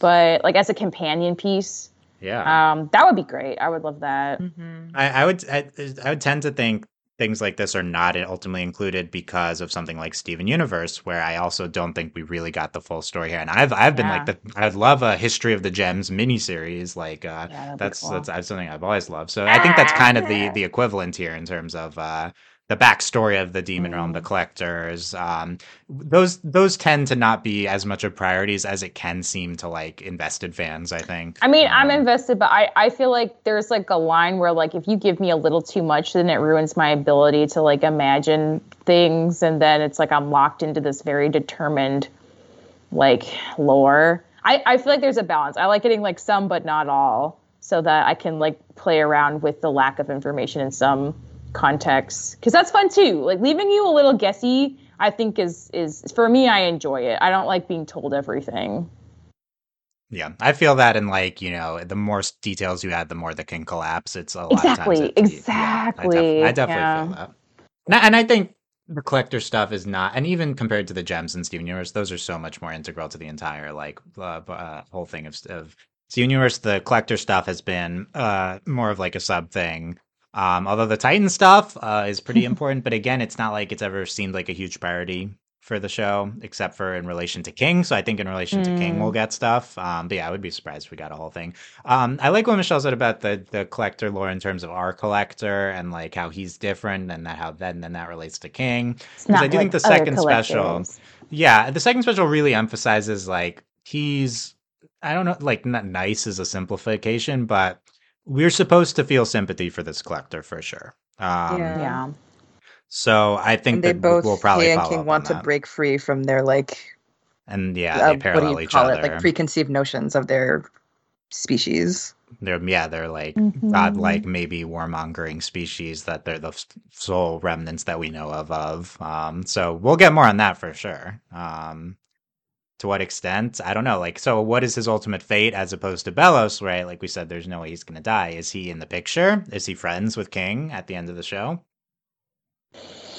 but like as a companion piece yeah. um that would be great i would love that Mm-hmm. I, I would I, I would tend to think things like this are not ultimately included because of something like Steven Universe, where I also don't think we really got the full story here. And I've I've been like the I'd love a History of the Gems miniseries. Like uh, Yeah, that's cool. that's that's something I've always loved. So I think that's kind of the the equivalent here in terms of uh, the backstory of the Demon Realm, Mm. the collectors. Um, those those tend to not be as much of priorities as it can seem to like invested fans. I think. I mean, I'm Um, invested, but I, I feel like there's like a line where like if you give me a little too much, then it ruins my ability to like imagine things, and then it's like I'm locked into this very determined like lore. I, I feel like there's a balance. I like getting like some, but not all, so that I can like play around with the lack of information in some contexts, because that's fun too. Like leaving you a little guessy, I think is is for me. I enjoy it. I don't like being told everything. Yeah, I feel that in like you know, the more details you add, the more that can collapse. It's a lot Exactly, of times. it's- yeah, exactly, I, def- I definitely yeah. feel that. And I think the collector stuff is not, and even compared to the gems in Steven Universe, those are so much more integral to the entire like uh, uh, whole thing of of Steven Universe. The collector stuff has been uh more of like a sub thing. Um, although the Titan stuff uh, is pretty important, but again, it's not like it's ever seemed like a huge priority for the show, except for in relation to King. So I think in relation to King, Mm. we'll get stuff. Um, but yeah, I would be surprised if we got a whole thing. Um, I like what Michelle said about the the collector lore in terms of our collector and like how he's different, and that how then then that relates to King. Because I do think the second special- Yeah, the second special really emphasizes like he's I don't know like not nice is a simplification, but we're supposed to feel sympathy for this collector for sure. Um, Yeah. Yeah. So I think And they that both, we'll probably and follow King up want on to that. break free from their like, and yeah, uh, they what do you each call other. it? Like preconceived notions of their species. They're yeah, they're like Mhm. godlike, maybe warmongering species that they're the f- sole remnants that we know of. Of um, so we'll get more on that for sure. Um, to what extent, I don't know. Like, so what is his ultimate fate as opposed to Belos? Right, like we said, there's no way he's gonna die. Is he in the picture? Is he friends with King at the end of the show?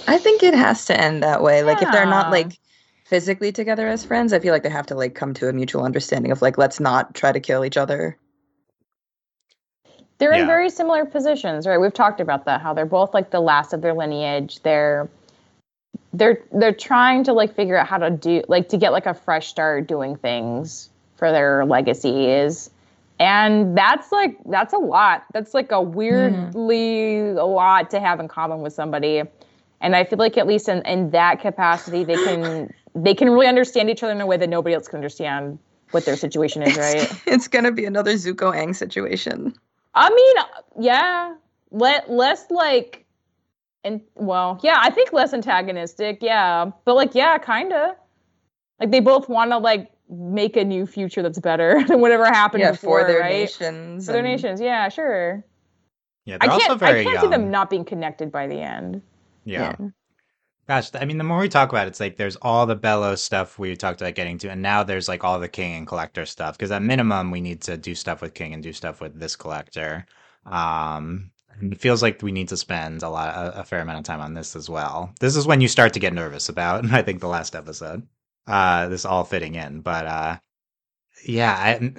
I think it has to end that way. Like if they're not like physically together as friends, I feel like they have to like come to a mutual understanding of like let's not try to kill each other. They're Yeah. in very similar positions, right? We've talked about that, how they're both like the last of their lineage. They're they're they're trying to like figure out how to do like to get like a fresh start doing things for their legacies. And that's like that's a lot. That's like a weirdly mm-hmm. a lot to have in common with somebody. And I feel like at least in, in that capacity they can they can really understand each other in a way that nobody else can understand what their situation is, right? It's, it's gonna be another Zuko Aang situation. I mean, yeah, let less like, and well, yeah, I think less antagonistic, yeah, but like, yeah, kind of. Like they both want to like make a new future that's better than whatever happened yeah, before, for their right? nations. For their and- nations, yeah, sure. Yeah, I they're can't, also very I can't young. see them not being connected by the end. yeah. Gosh, I mean, the more we talk about it, it's like there's all the Belos stuff we talked about getting to, and now there's like all the King and Collector stuff. Because at minimum, we need to do stuff with King and do stuff with this Collector. Um, it feels like we need to spend a lot, a, a fair amount of time on this as well. This is when you start to get nervous about. I think the last episode, uh, this all fitting in, but uh, yeah, I,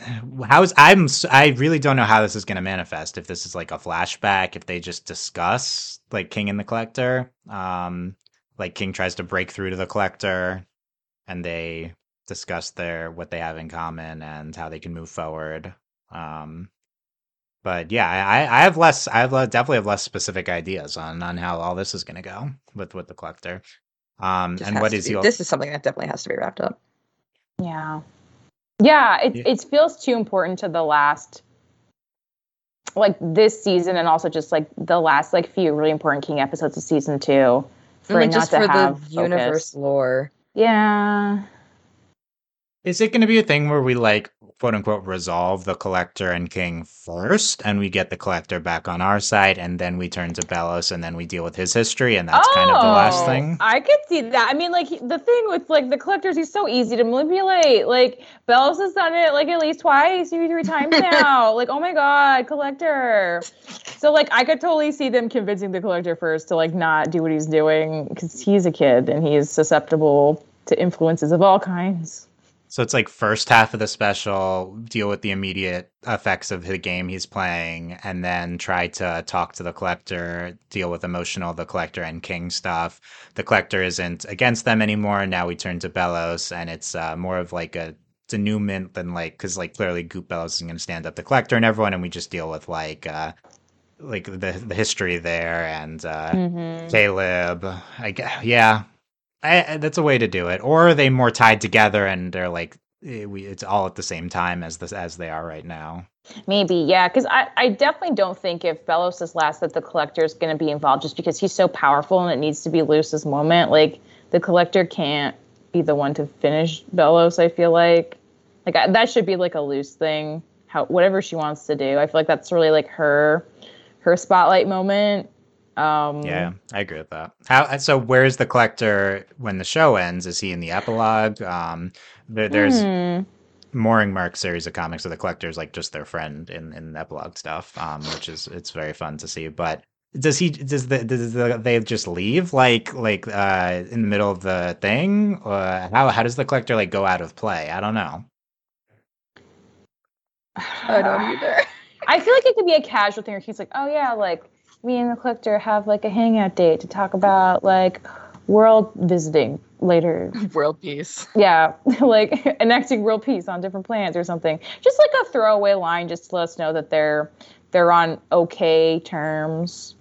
how's I'm I really don't know how this is going to manifest. If this is like a flashback, if they just discuss like King and the Collector, um, like King tries to break through to the Collector, and they discuss their what they have in common and how they can move forward. Um, but yeah, I, I have less. I have le- definitely have less specific ideas on on how all this is going to go with with the Collector. Um, Just and has what to is be- your This is something that definitely has to be wrapped up. Yeah, yeah, it Yeah. it feels too important to the last, like this season, and also just like the last like few really important King episodes of season two. For like it just not for to have the universe lore. Yeah. Is it going to be a thing where we like quote unquote resolve the collector and king first and we get the collector back on our side and then we turn to Belos and then we deal with his history and that's kind of the last Oh, thing? I could see that. I mean, like the thing with like the collectors, he's so easy to manipulate. Like Belos has done it like at least twice, maybe three times now. like, oh my god, collector. So like I could totally see them convincing the collector first to like not do what he's doing because he's a kid and he's susceptible to influences of all kinds. So it's like first half of the special, deal with the immediate effects of the game he's playing, and then try to talk to the collector, deal with emotional the collector and king stuff. The collector isn't against them anymore. Now we turn to Belos, and it's uh, more of like a denouement than like because like clearly Goop Belos is going to stand up the collector and everyone, and we just deal with like uh, like the the history there and uh, Mm-hmm. Caleb. I guess, yeah, I, that's a way to do it. Or are they more tied together and they're like eh, it's all at the same time as this as they are right now. Maybe, yeah, because I, I definitely don't think if Belos is last that the collector is going to be involved just because he's so powerful and it needs to be Luz's moment. Like the collector can't be the one to finish Belos. I feel like, like I, that should be like a Luz thing. How whatever she wants to do, I feel like that's really like her her spotlight moment. Um, Yeah, I agree with that. How so? Where's the collector when the show ends? Is he in the epilogue? Um, there, there's hmm. Moringmark series of comics where the collector is like just their friend in in epilogue stuff, um, which is it's very fun to see. But does he does the does the, they just leave like like uh in the middle of the thing? Uh, how how does the collector like go out of play? I don't know. I don't either. I feel like it could be a casual thing where he's like, oh yeah, like me and the collector have like a hangout date to talk about like world visiting later. World peace. Yeah, like enacting world peace on different planets or something. Just like a throwaway line, just to let us know that they're they're on okay terms,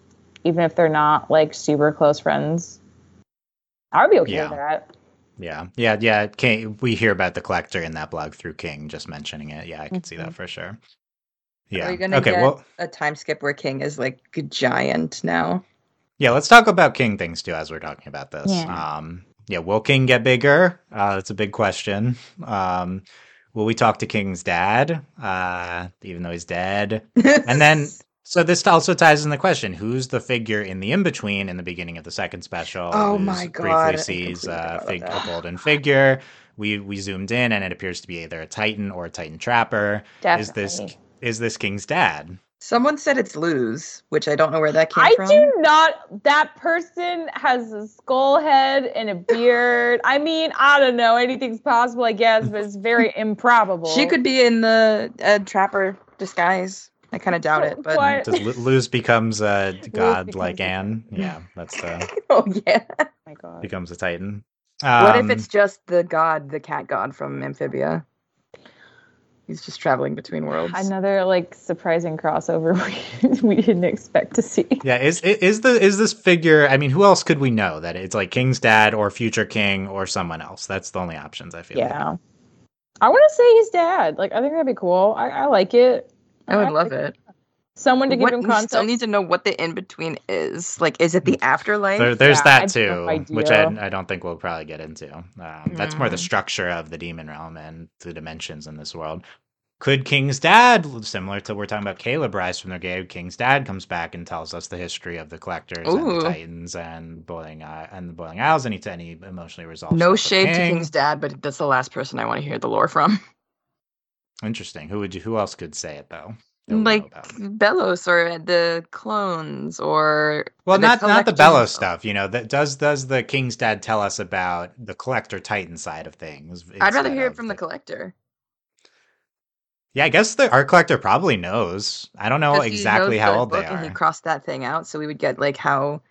even if they're not like super close friends. I would be okay Yeah. with that. Yeah, yeah, yeah. King, we hear about the collector in that blog through King just mentioning it. Yeah, I can see Mhm. that for sure. Are Yeah. we gonna Okay. get Well, a time skip where King is like a giant now? yeah. Let's talk about King things too as we're talking about this. Yeah. Um, yeah. Will King get bigger? Uh, that's a big question. Um, will we talk to King's dad? Uh, even though he's dead. And then, so this also ties in the question: Who's the figure in the in between in the beginning of the second special? Oh who's my God, Briefly sees completely uh, fig- a golden figure. We we zoomed in, and it appears to be either a Titan or a Titan Trapper. Is this Definitely. Is this King's dad? Someone said it's Luz, which I don't know where that came I from. I do not. That person has a skull head and a beard. I mean, I don't know. Anything's possible, I guess, but it's very improbable. She could be in the uh, trapper disguise. I kind of doubt it, but What? Does Luz becomes a god like becomes a- Anne? Yeah, that's uh, oh yeah. Oh my god. becomes a Titan. what if Um, it's just the god, the cat god from Amphibia? He's just traveling between worlds. Another like surprising crossover we, we didn't expect to see. Yeah, is i- is the is this figure? I mean, who else could we know that it's like King's dad or future king or someone else? That's the only options I feel. like. Yeah. I want to say his dad. Like, I think that'd be cool. I, I like it. I would love it. Someone to give What, him we context. still need to know what the in between is. Like, is it the afterlife? There, there's Yeah, I that have no too, which I. I don't think we'll probably get into. Um, That's more the Mm. structure of the demon realm and the dimensions in this world. Could King's dad, similar to we're talking about Caleb Rise from the Grave, King's dad comes back and tells us the history of the collectors and the Titans and boiling uh, and the boiling isles, and he, and he emotionally resolved. no stuff with shade to King's dad, but that's the last person I want to hear the lore from. Interesting. Who would you? Who else could say it though? That we know like? Belos or the clones or Well, the not not the Belos stuff. You know, that does does the King's dad tell us about the collector Titan side of things? I'd rather hear it from the collector. Yeah, I guess the art collector probably knows. I don't know exactly how the old they book And he crossed that thing out, so we would get like how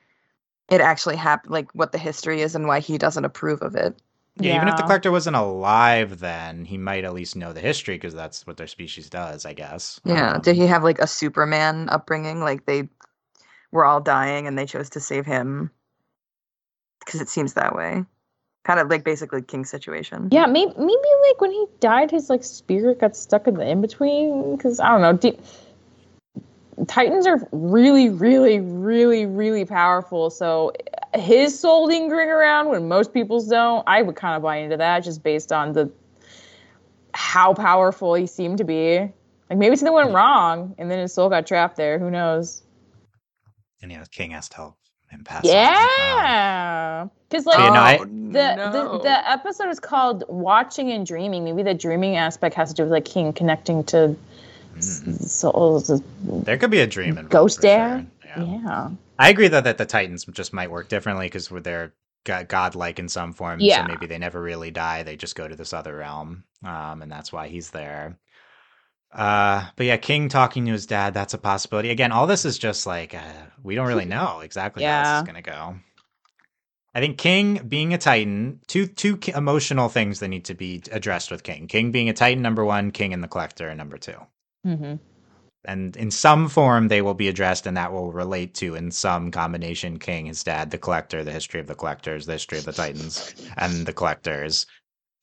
it actually happened, like what the history is and why he doesn't approve of it. Yeah, even if the collector wasn't alive, then he might at least know the history because that's what their species does, I guess. Yeah. Um, Did he have like a Superman upbringing? Like they were all dying and they chose to save him because it seems that way. Kind of like basically King's situation. Yeah, maybe, maybe like when he died, his like spirit got stuck in the in between. Because I don't know, de- Titans are really, really, really, really powerful. So his soul lingering around when most people's don't, I would kind of buy into that just based on the how powerful he seemed to be. Like maybe something went wrong and then his soul got trapped there. Who knows? And yeah, King has to help him pass. Yeah. Because like you know, Oh, the, no. the the episode is called Watching and Dreaming. Maybe the dreaming aspect has to do with like King connecting to mm, souls. there could be a dream involved. Ghost dad? sure. Yeah. Yeah. I agree though that the Titans just might work differently because they're go- godlike in some form. Yeah. So maybe they never really die. They just go to this other realm, um, and that's why he's there. Uh, but yeah, King talking to his dad, that's a possibility. Again, all this is just like, uh, we don't really know exactly how this is going to go. I think King being a Titan, two two emotional things that need to be addressed with King. King being a Titan, number one. King and the Collector, number two. Hmm And in some form, they will be addressed, and that will relate to, in some combination, King, his dad, the Collector, the history of the Collectors, the history of the Titans, and the Collectors.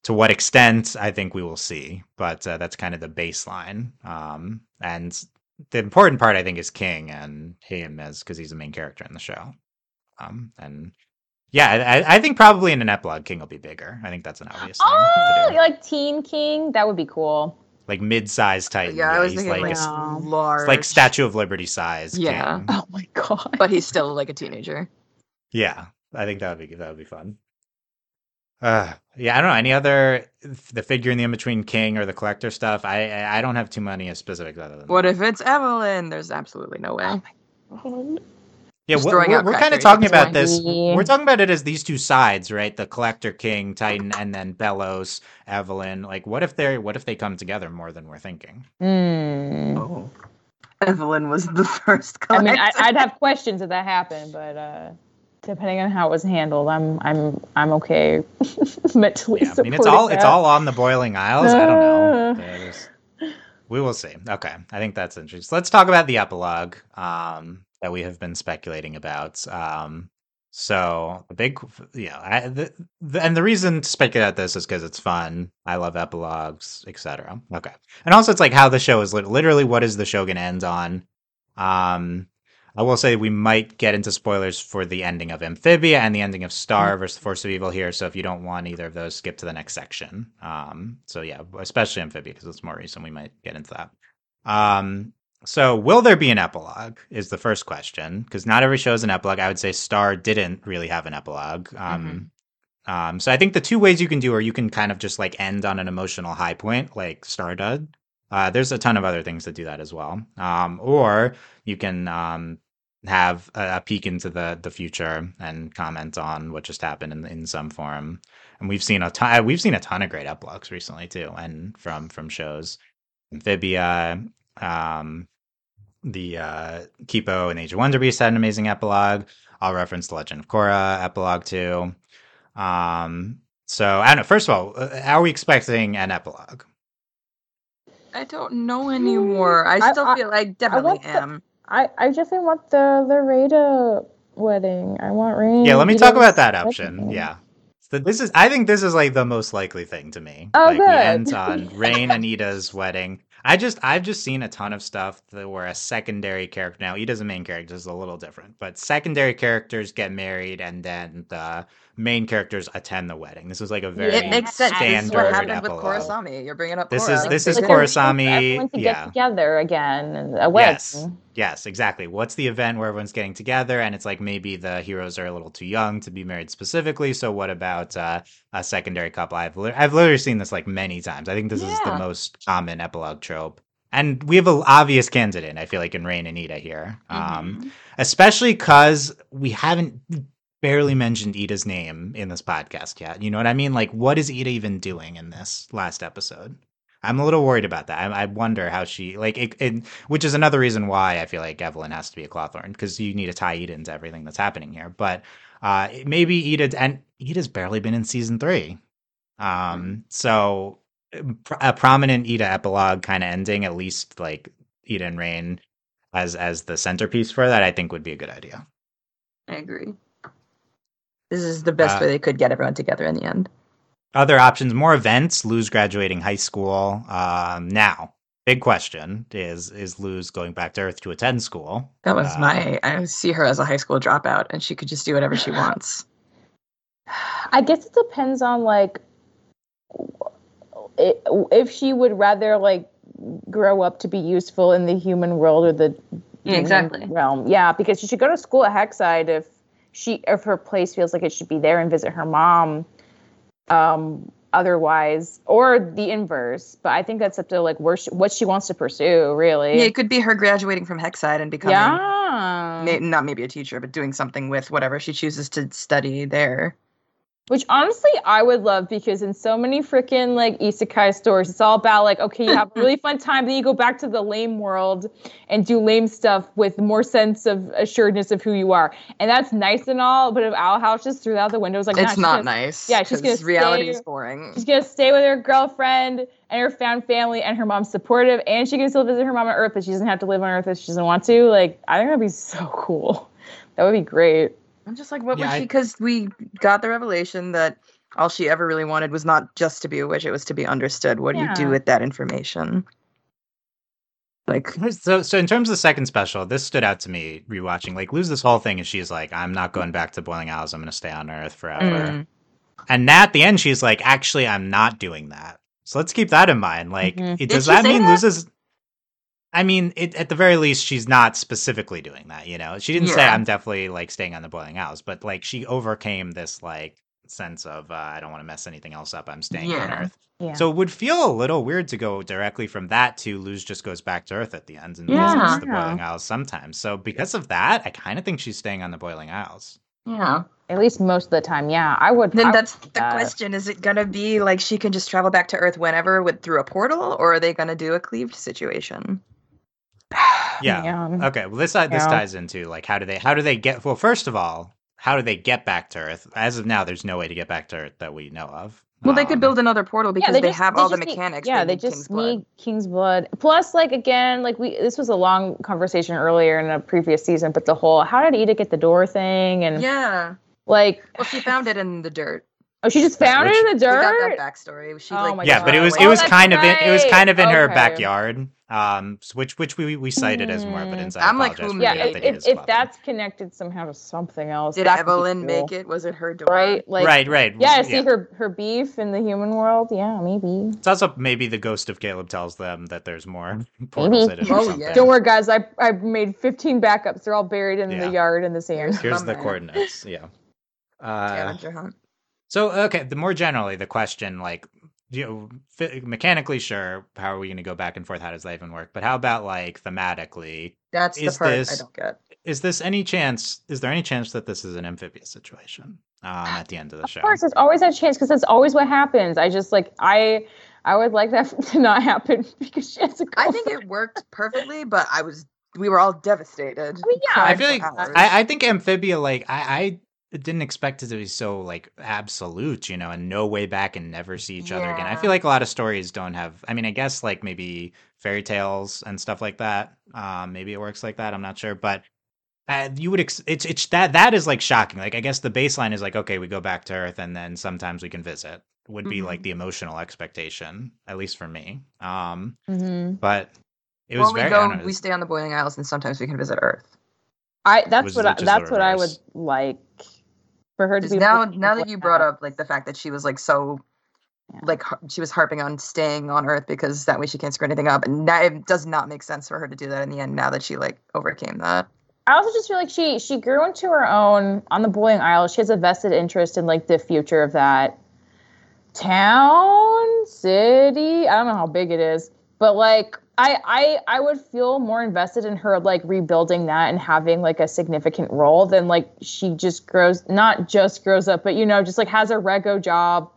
To what extent, I think we will see, but uh, that's kind of the baseline. Um, and the important part, I think, is King and him as because he's the main character in the show. Um, and yeah, I, I think probably in an epilogue, King will be bigger. I think that's an obvious. Oh, like Teen King? That would be cool. Like mid-sized Titan. yeah, I was he's thinking like, like, a- large, it's like Statue of Liberty size. Yeah. King. Oh my god. but he's still like a teenager. Yeah, I think that would be that would be fun. Uh, yeah, I don't know any other the figure in the in between King or the collector stuff. I I I don't have too many specifics other than What that. if it's Evelyn? There's absolutely no way. Yeah, we're, we're, we're kind of talking about fine. this. We're talking about it as these two sides, right? The collector King Titan, and then Belos Evelyn. Like, what if they're what if they come together more than we're thinking? Hmm. Oh. Evelyn was the first I mean, I, I'd have questions if that happened, but uh, depending on how it was handled, I'm I'm I'm okay mentally. Yeah, I mean it's supporting all it's all on the boiling isles. I don't know. Uh. That is- we will see. Okay, I think that's interesting. So let's talk about the epilogue um, that we have been speculating about. Um, so the big, you know, I, the, the, and the reason to speculate about this is because it's fun. I love epilogues, etc. Okay, and also it's like how the show is lit- literally what is the show going to end on. Um, I will say we might get into spoilers for the ending of Amphibia and the ending of Star versus the Force of Evil here. So if you don't want either of those, skip to the next section. Um, so yeah, especially Amphibia because it's more recent. We might get into that. Um, so will there be an epilogue? Is the first question because not every show is an epilogue. I would say Star didn't really have an epilogue. Um, um, so I think the two ways you can do are you can kind of just like end on an emotional high point like Star did. Uh, there's a ton of other things that do that as well. Um, or you can um, have a, a peek into the the future and comment on what just happened in in some form. And we've seen a ton. We've seen a ton of great epilogues recently too, and from from shows, Amphibia, um, the uh, Kipo and Age of Wonder Beast had an amazing epilogue. I'll reference the Legend of Korra epilogue too. Um, so I don't know. First of all, how are we expecting an epilogue? I don't know anymore. I I- still I- feel like definitely want the- am. I I definitely want the the Raeda wedding. I want Raine. Yeah, let me talk about that option. wedding. Yeah. So this is I think this is like the most likely thing to me. Oh, like we good. end on Raine and Eda's wedding. I just I've just seen a ton of stuff that where a secondary character now Eda's a main character is a little different, but secondary characters get married and then the main characters attend the wedding. This was like a very It makes sense. This is standard what happened epilogue. with Korrasami. You're bringing up This Korra. is- this is Like, they're waiting for Korrasami, everyone to yeah. get together again. A wedding. Yes. Yes, exactly. What's the event where everyone's getting together and it's like maybe the heroes are a little too young to be married specifically. So what about uh, a secondary couple? I've li- I've literally seen this like many times. I think this is the most common epilogue trope. And we have an obvious candidate, I feel like, in Raine and Eda here. Um, Mhm. especially because we haven't barely mentioned Eda's name in this podcast yet. You know what I mean? Like, what is Eda even doing in this last episode? I'm a little worried about that. I, I wonder how she like it, it, which is another reason why I feel like Evelyn has to be a Clawthorn because you need to tie Eda into everything that's happening here. But uh, maybe Eda and Eda's barely been in season three, um, so pr- a prominent Eda epilogue kind of ending, at least like Eda and Raine as as the centerpiece for that, I think would be a good idea. I agree. This is the best Uh, way they could get everyone together in the end. Other options, more events. Luz graduating high school. Um, now, big question is: Is Luz going back to Earth to attend school? That was Uh, my. I see her as a high school dropout, and she could just do whatever she wants. I guess it depends on like if she would rather like grow up to be useful in the human world or the Yeah, exactly. realm. Yeah, because she should go to school at Hexside if she if her place feels like it should be there and visit her mom. Um, otherwise, or the inverse. But I think that's up to like where she, what she wants to pursue. Really. Yeah, it could be her graduating from Hexside and becoming Yeah. may, not maybe a teacher, but doing something with whatever she chooses to study there. Which honestly I would love because in so many freaking like isekai stories, it's all about like, okay, you have a really fun time, then you go back to the lame world and do lame stuff with more sense of assuredness of who you are. And that's nice and all, but if Owl House just threw out the window, it's like, nah, it's she's not gonna- nice. yeah, she's gonna reality stay- is boring. She's gonna stay with her girlfriend and her found family, and her mom's supportive, and she can still visit her mom on Earth, but she doesn't have to live on Earth if she doesn't want to. Like, I think that'd be so cool. That would be great. I'm just like, what Yeah, was I- she? Because we got the revelation that all she ever really wanted was not just to be a witch; it was to be understood. What do you do with that information? Like, So, so in terms of the second special, this stood out to me rewatching. Like, lose this whole thing, and she's like, "I'm not going back to Boiling Isles. I'm going to stay on Earth forever." mm, And now at the end, she's like, "Actually, I'm not doing that." So let's keep that in mind. Like, Mhm. it, does that mean that? loses? I mean, it, at the very least, she's not specifically doing that. You know, she didn't say, "I'm definitely like staying on the Boiling Isles," but like she overcame this like sense of uh, I don't want to mess anything else up. I'm staying on Earth. Yeah. So it would feel a little weird to go directly from that to Luz just goes back to Earth at the end and Yeah. visits the Boiling Isles sometimes. So because of that, I kind of think she's staying on the Boiling Isles. yeah. At least most of the time, yeah. I would. Then would that's do the that. question: Is it gonna be like she can just travel back to Earth whenever with through a portal, or are they gonna do a cleaved situation? Yeah. Yeah. Okay. Well, this uh, this Yeah. ties into like how do they how do they get well? First of all, how do they get back to Earth? As of now, there's no way to get back to Earth that we know of. Well, they could Um, build another portal because they, just- have all the just need- mechanics. yeah, they need just King's Blood. need King's Blood. Plus, like again, like we this was a long conversation earlier in a previous season, but the whole how did Eda get the door thing and Yeah. like Well, she found it in the dirt. Oh she just found Which- it in the We got dirt. that backstory. She Oh like my Yeah, but it was Oh, it was that's kind of in, it was kind of in her backyard. Um, which which we we cited as more, but Mm. inside I'm like, who yeah, if, if, if well. that's connected somehow to something else, Did that could be Evelyn cool. make it? Was it her door? Right, like right, right. Yeah, see her her beef in the human world. Yeah, maybe. It's also maybe the ghost of Caleb tells them that there's more portals Maybe. hidden or Oh, yeah. Don't worry, guys. I I made 15 backups. They're all buried in Yeah. the yard in the sand. Here's the Bummer. coordinates. Yeah. Uh, Scavenger hunt. So okay, the more generally the question, like, you know, fi- mechanically, sure, how are we going to go back and forth? How does that even work? But how about like thematically? That's the is part I this- don't get. Is this any chance? Is there any chance that this is an Amphibia situation um, at the end of the show? Of course, there's always a chance because that's always what happens. I just like I I would like that to not happen because she has a I girlfriend. think it worked perfectly, but I was we were all devastated. I mean, yeah. I feel like. I, I think amphibia, like I, I didn't expect it to be so like absolute, you know, and no way back and never see each other again. I feel like a lot of stories don't have. I mean, I guess like maybe fairy tales and stuff like that. Um, maybe it works like that. I'm not sure, but uh, you would. Ex- it's it's that that is like shocking. Like I guess the baseline is like okay, we go back to Earth, and then sometimes we can visit. Would be like Mhm. the emotional expectation, at least for me. Um, Mhm. but it was well, we very. Go, know, we stay on the Boiling Isles, and sometimes we can visit Earth. I that's Was what I, that's what I would like for her to be. now, now that you brought up like the fact that she was like so, Yeah. like she was harping on staying on Earth because that way she can't screw anything up, and that it does not make sense for her to do that in the end. Now that she like overcame that. I also just feel like she she grew into her own on the Boiling Isle. She has a vested interest in like the future of that town, city. I don't know how big it is, but like I I I would feel more invested in her like rebuilding that and having like a significant role than like she just grows not just grows up, but you know just like has a rego job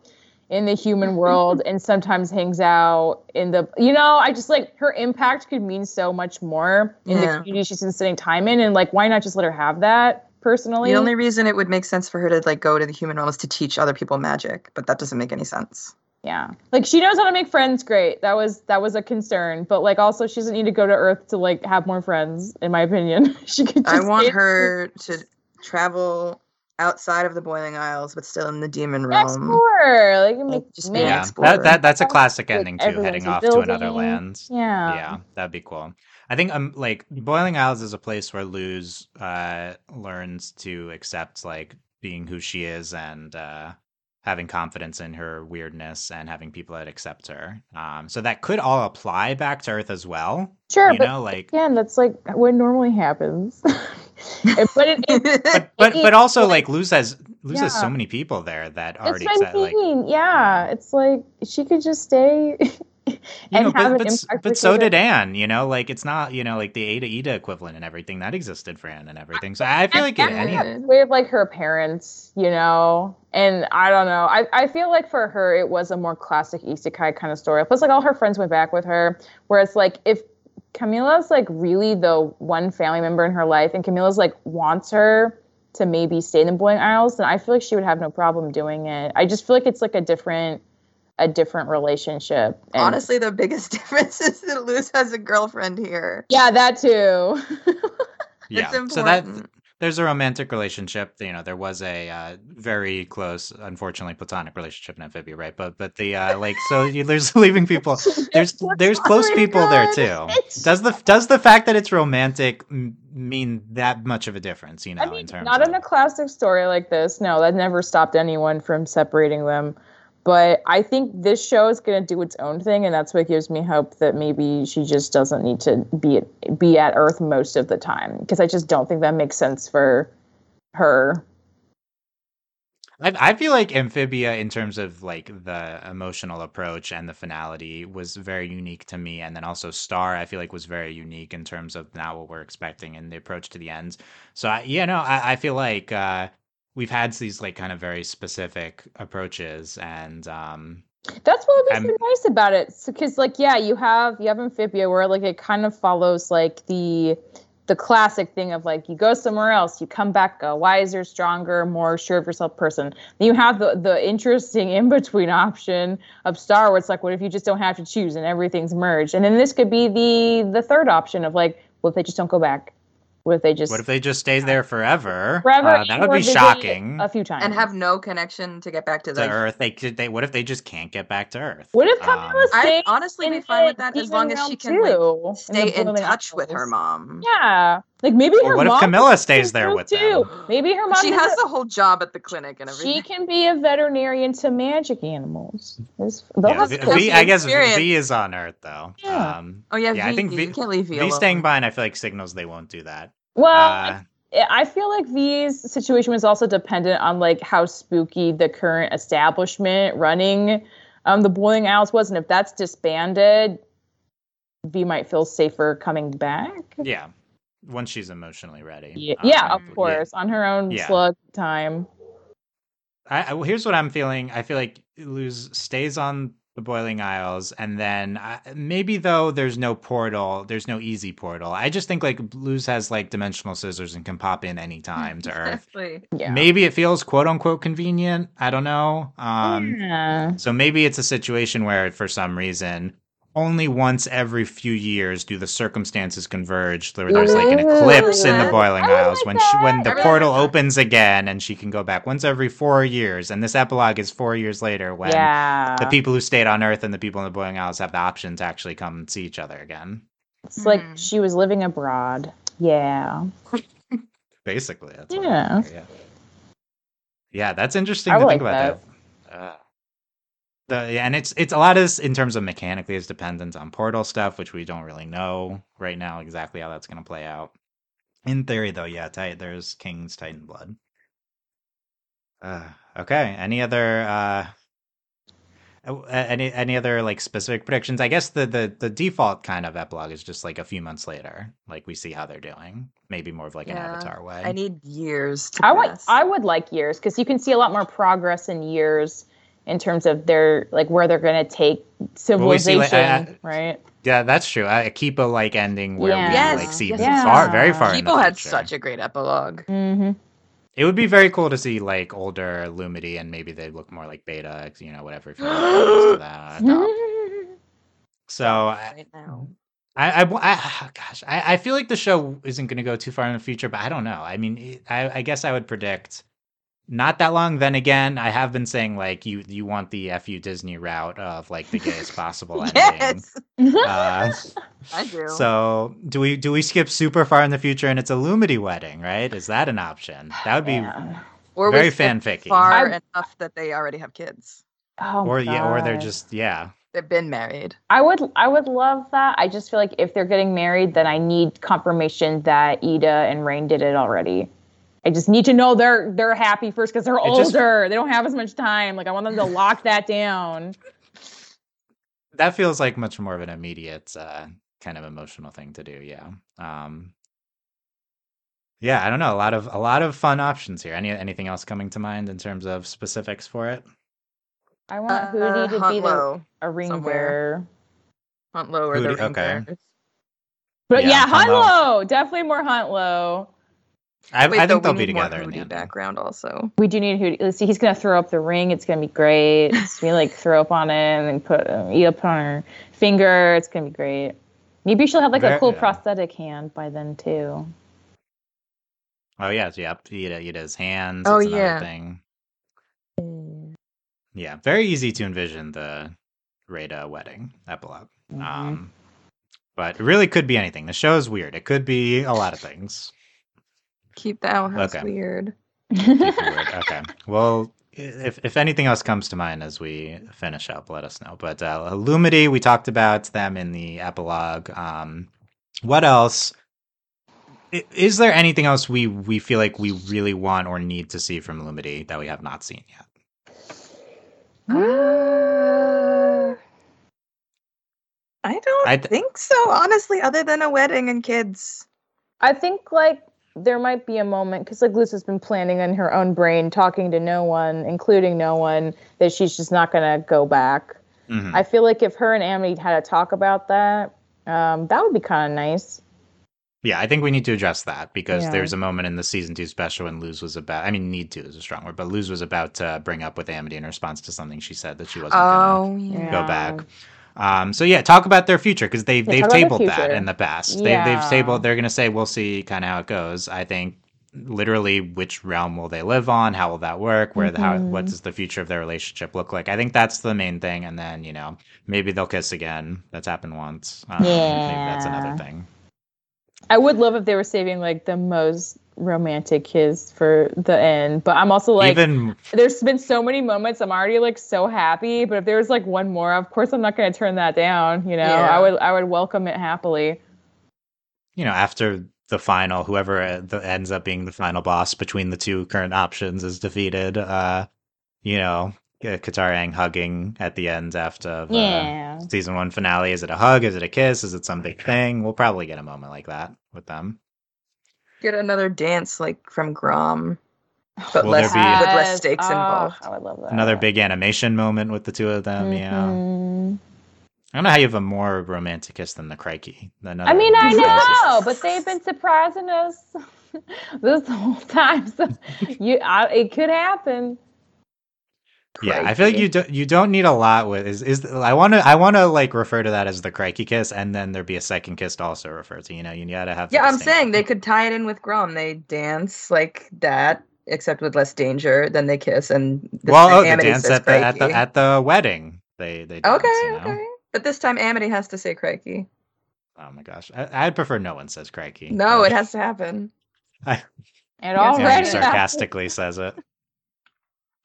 in the human world and sometimes hangs out in the you know i just like her impact could mean so much more in the community she's been spending time in and like why not just let her have that personally The only reason it would make sense for her to like go to the human realm is to teach other people magic, but that doesn't make any sense. Yeah like she knows how to make friends great that was that was a concern but like also she doesn't need to go to earth to like have more friends in my opinion she could just I want stay- her to travel outside of the Boiling Isles, but still in the demon realm. explore like make, just make yeah, explorer. that, that that's a Like, classic like, ending too, heading a off to another building. land. yeah yeah that'd be cool i think um like boiling isles is a place where luz uh learns to accept like being who she is and uh having confidence in her weirdness and having people that accept her. Um, so that could all apply back to Earth as well. Sure, you but know, like again, that's like what normally happens. But it, it, but but, but also like- like Luz has Luz has so many people there that already what I accept, like yeah, it's like she could just stay you and know, have but, an but, impact. but for so children. did Anne, you know, like it's not, you know, like the Ada Eda equivalent and everything that existed for Anne and everything. So I feel like Anne any, Yeah. way of like her parents, you know, and I don't know. I, I feel like for her it was a more classic isekai kind of story. Plus, like all her friends went back with her. Whereas, like if Camila's like really the one family member in her life, and Camila's like wants her to maybe stay in the Boiling Isles, then I feel like she would have no problem doing it. I just feel like it's like a different a different relationship. And- Honestly, the biggest difference is that Luz has a girlfriend here. yeah, that too. yeah. It's So that there's a romantic relationship. You know, there was a uh, very close, unfortunately, platonic relationship in Amphibia, right? But but the uh, like, so you, there's leaving people. There's there's close Oh my people there too. Does the does the fact that it's romantic m- mean that much of a difference? You know, I in terms not of in a classic story like this. No, that never stopped anyone from separating them. But I think this show is going to do its own thing, and that's what gives me hope that maybe she just doesn't need to be at, be at Earth most of the time because I just don't think that makes sense for her. I, I feel like Amphibia, in terms of like the emotional approach and the finality, was very unique to me. And then also Star, I feel like was very unique in terms of not what we're expecting and the approach to the ends. So I, yeah, no, I, I feel like uh, we've had these like kind of very specific approaches, and um, That's what was so nice about it, because like yeah, you have you have Amphibia where like it kind of follows like the the classic thing of like you go somewhere else, you come back a wiser, stronger, more sure of yourself person. Then you have the the interesting in between option of Star, where it's like, what if you just don't have to choose and everything's merged? And then this could be the the third option of like, well if they just don't go back? What if they just what if they just stay there forever? forever Uh, that would be shocking. a few times and have no connection to get back to To the Earth, they could. They what if they just can't get back to Earth? What if Um, Camila I'd honestly be fine with that as long as she can like too, in stay in Boiling touch with her mom. Yeah, like maybe Or her what if mom Camila stays there with too. them? Maybe her mom. She has a- the whole job at the clinic and She everything. can be a veterinarian to magic animals. Yeah, have v, That's v, the I guess experience. V is on Earth though. Yeah. Um, oh yeah, Yeah, v, I think you V- can't leave V, V staying behind, I feel like signals they won't do that. Well, Uh, I- I feel like V's situation was also dependent on like how spooky the current establishment running um, the Boiling Isles was, and if that's disbanded, V might feel safer coming back. yeah, once she's emotionally ready. Yeah, yeah, Um, of course, on her own Yeah. slug time. I, I, well, here's what I'm feeling. I feel like Luz stays on the Boiling Isles, and then uh, maybe though there's no portal, there's no easy portal. I just think like Luz has like dimensional scissors and can pop in anytime to Earth. Exactly. Yeah. Maybe it feels quote unquote convenient. I don't know. Um, yeah. So maybe it's a situation where, for some reason, only once every few years do the circumstances converge. Where there's like an eclipse in the Boiling like Isles when she, when the that. Portal like opens again and she can go back once every four years. And this epilogue is four years later when yeah. the people who stayed on Earth and the people in the Boiling Isles have the option to actually come and see each other again. It's like Hmm. she was living abroad. Yeah. Basically, that's what Yeah. yeah. Yeah, that's interesting I to would think like about that. Uh, the, yeah, and it's it's a lot is in terms of mechanically is dependent on portal stuff, which we don't really know right now exactly how that's going to play out. In theory, though, yeah, Tit- there's King's Titan blood. Uh, okay. Any other uh, uh, any any other like specific predictions? I guess the the the default kind of epilogue is just like a few months later, like we see how they're doing. Maybe more of like an Avatar way. I need years to I would. I would like years because you can see a lot more progress in years in terms of their like where they're going to take we civilization, see, like, uh, right? Yeah, that's true. I keep a like ending where Yeah. we Yes, like see yes, far, very far. in People had future. such a great epilogue. Mm-hmm. It would be very cool to see like older Lumity, and maybe they look more like Beta, you know, whatever. If you're to that. So I, Right now. I, I, I- gosh, I, I feel like the show isn't going to go too far in the future, but I don't know. I mean, I, I guess I would predict not that long. Then again, I have been saying like you, you want the fu Disney route of like the gayest possible ending. Yes, Uh, I do. So do we do we skip super far in the future and it's a Lumity wedding, right? Is that an option? That would be Yeah. Or Very skip fanficky. Far I'm- enough that they already have kids. Oh my or yeah, or they're just yeah. They've been married. I would I would love that. I just feel like if they're getting married, then I need confirmation that Eda and Raine did it already. I just need to know they're they're happy first because they're It just- older. They don't have as much time. Like I want them to lock that down. That feels like much more of an immediate uh, kind of emotional thing to do. Yeah. Um, yeah, I don't know. A lot of a lot of fun options here. Any anything else coming to mind in terms of specifics for it? I want Uh, Hooty to be the, a ring somewhere. bearer. Huntlow or the Hooty- ring okay. bearers. But Yeah, yeah, Hunt Huntlow. Low. Definitely more Huntlow. I, Wait, I think they'll be need more together in the background also. We do need Hooty. Let's see, he's gonna throw up the ring. It's gonna be great. It's gonna like throw up on it and then put uh, eat up on her finger. It's gonna be great. Maybe she'll have like Ver- a cool yeah. prosthetic hand by then too. Oh yeah, yep. Eda, Eda's hands. Oh, that's another yeah. thing. Yeah, very easy to envision the Raeda wedding epilogue. Mhm. Um, but it really could be anything. The show is weird. It could be a lot of things. Keep the owl house Okay. weird. Weird. Okay. Well, if if anything else comes to mind as we finish up, let us know. But uh, Illumity, we talked about them in the epilogue. Um, what else? Is there anything else we we feel like we really want or need to see from Illumity that we have not seen yet? Uh, I don't I th- think so, honestly, other than a wedding and kids. I think like there might be a moment because like Luz's been planning in her own brain, talking to no one, including no one, that she's just not gonna go back. Mhm. I feel like if her and Amity had a talk about that, um, that would be kind of nice. Yeah, I think we need to address that because Yeah. there's a moment in the season two special when Luz was about. I mean, need to is a strong word, but Luz was about to bring up with Amity in response to something she said that she wasn't gonna Oh, yeah. go back. Um, so yeah, talk about their future because they've Yeah, they've talk about their tabled that in the past. They, they've tabled. They're gonna say we'll see kind of how it goes. I think literally which realm will they live on? How will that work? Where the, how what Mhm. does the future of their relationship look like? I think that's the main thing. And then you know maybe they'll kiss again. That's happened once. Um, maybe that's another thing. I would love if they were saving like the most romantic kiss for the end, but I'm also like, Even there's been so many moments I'm already like so happy, but if there was like one more, of course I'm not going to turn that down. You know, Yeah. I would I would welcome it happily. you know, after the final, whoever uh, the, ends up being the final boss between the two current options is defeated. Uh, you know, uh, Kataang hugging at the end after the Yeah. season one finale. Is it a hug? Is it a kiss? Is it some big thing? We'll probably get a moment like that with them. Get another dance like from Grom, but Will less be- with less stakes Oh, involved. I would love that. Another big animation moment with the two of them. Yeah, Mhm. I don't know how you have a more romantic kiss than the Crikey. I mean, I know, but they've been surprising us this whole time. So you, I, it could happen. Yeah, I feel like you don't you don't need a lot with is is I want to I want to like refer to that as the crikey kiss, and then there be a second kiss to also refer to. You know, you gotta have. Yeah, I'm distinction. saying they could tie it in with Grom. They dance like that, except with less danger. Then they kiss, and this Well, oh, time oh, the Amity dance says at the at the at the wedding. They they dance, Okay, you know? okay. But this time Amity has to say crikey. Oh my gosh, I, I'd prefer no one says crikey. No, it has to happen. It Yes, already Aaron sarcastically says it.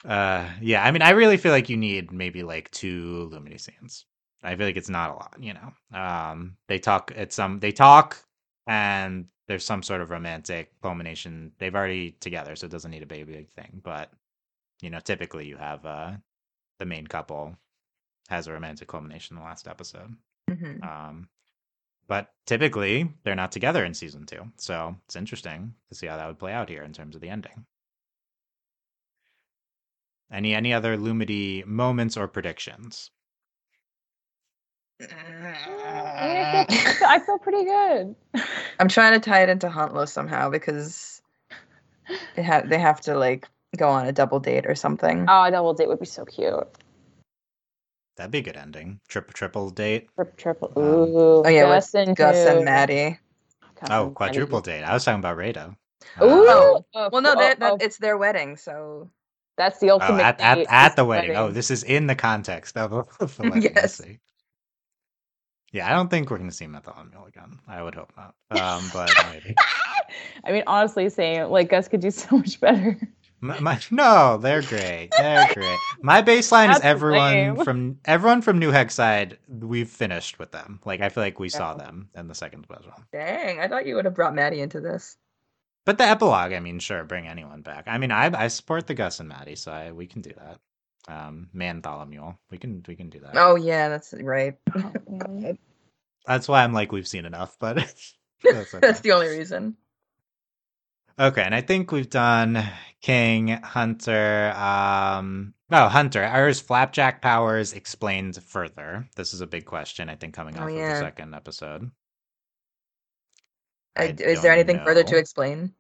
Uh, yeah, I mean, I really feel like you need maybe like two Lumity scenes. I feel like it's not a lot, you know. Um, they talk. at some. they talk, and there's some sort of romantic culmination. They've already together, so it doesn't need a big big thing. But you know, typically you have uh the main couple has a romantic culmination in the last episode. Mhm. Um, but typically they're not together in season two, so it's interesting to see how that would play out here in terms of the ending. Any any other Lumity moments or predictions? I feel, I feel pretty good. I'm trying to tie it into Huntlow somehow because they have they have to like go on a double date or something. Oh, a double date would be so cute. That'd be a good ending. Triple triple date. Triple, triple. Um, Ooh, oh yeah, Gus with and Gus who? and Maddie. Gus Oh, and quadruple Maddie. date. I was talking about Raeda. Ooh. Oh, oh, Well, no, oh, that, that oh, it's their wedding, so that's the Oh, ultimate. at, at, at the wedding. Oh, this is in the context of, of the wedding. Yes. see. Yeah, I don't think we're going to see the Unreal again. I would hope not. Um, but maybe. I mean, honestly, saying like Gus could do so much better. My, my, no, they're great. They're great. My baseline is everyone lame. from everyone from New Hexside. We've finished with them. Like I feel like we saw them in the second special. Dang, I thought you would have brought Maddie into this. But the epilogue, I mean, sure, bring anyone back. I mean, I I support the Gus and Maddie, so I, we can do that. Um, Man Tholomew, we can we can do that. Oh yeah, that's right. That's why I'm like we've seen enough, but that's okay. That's the only reason. Okay, and I think we've done King, Hunter, um oh Hunter. Are his flapjack powers explained further? This is a big question, I think, coming Oh, off of the second episode. I, I is there don't anything further to explain?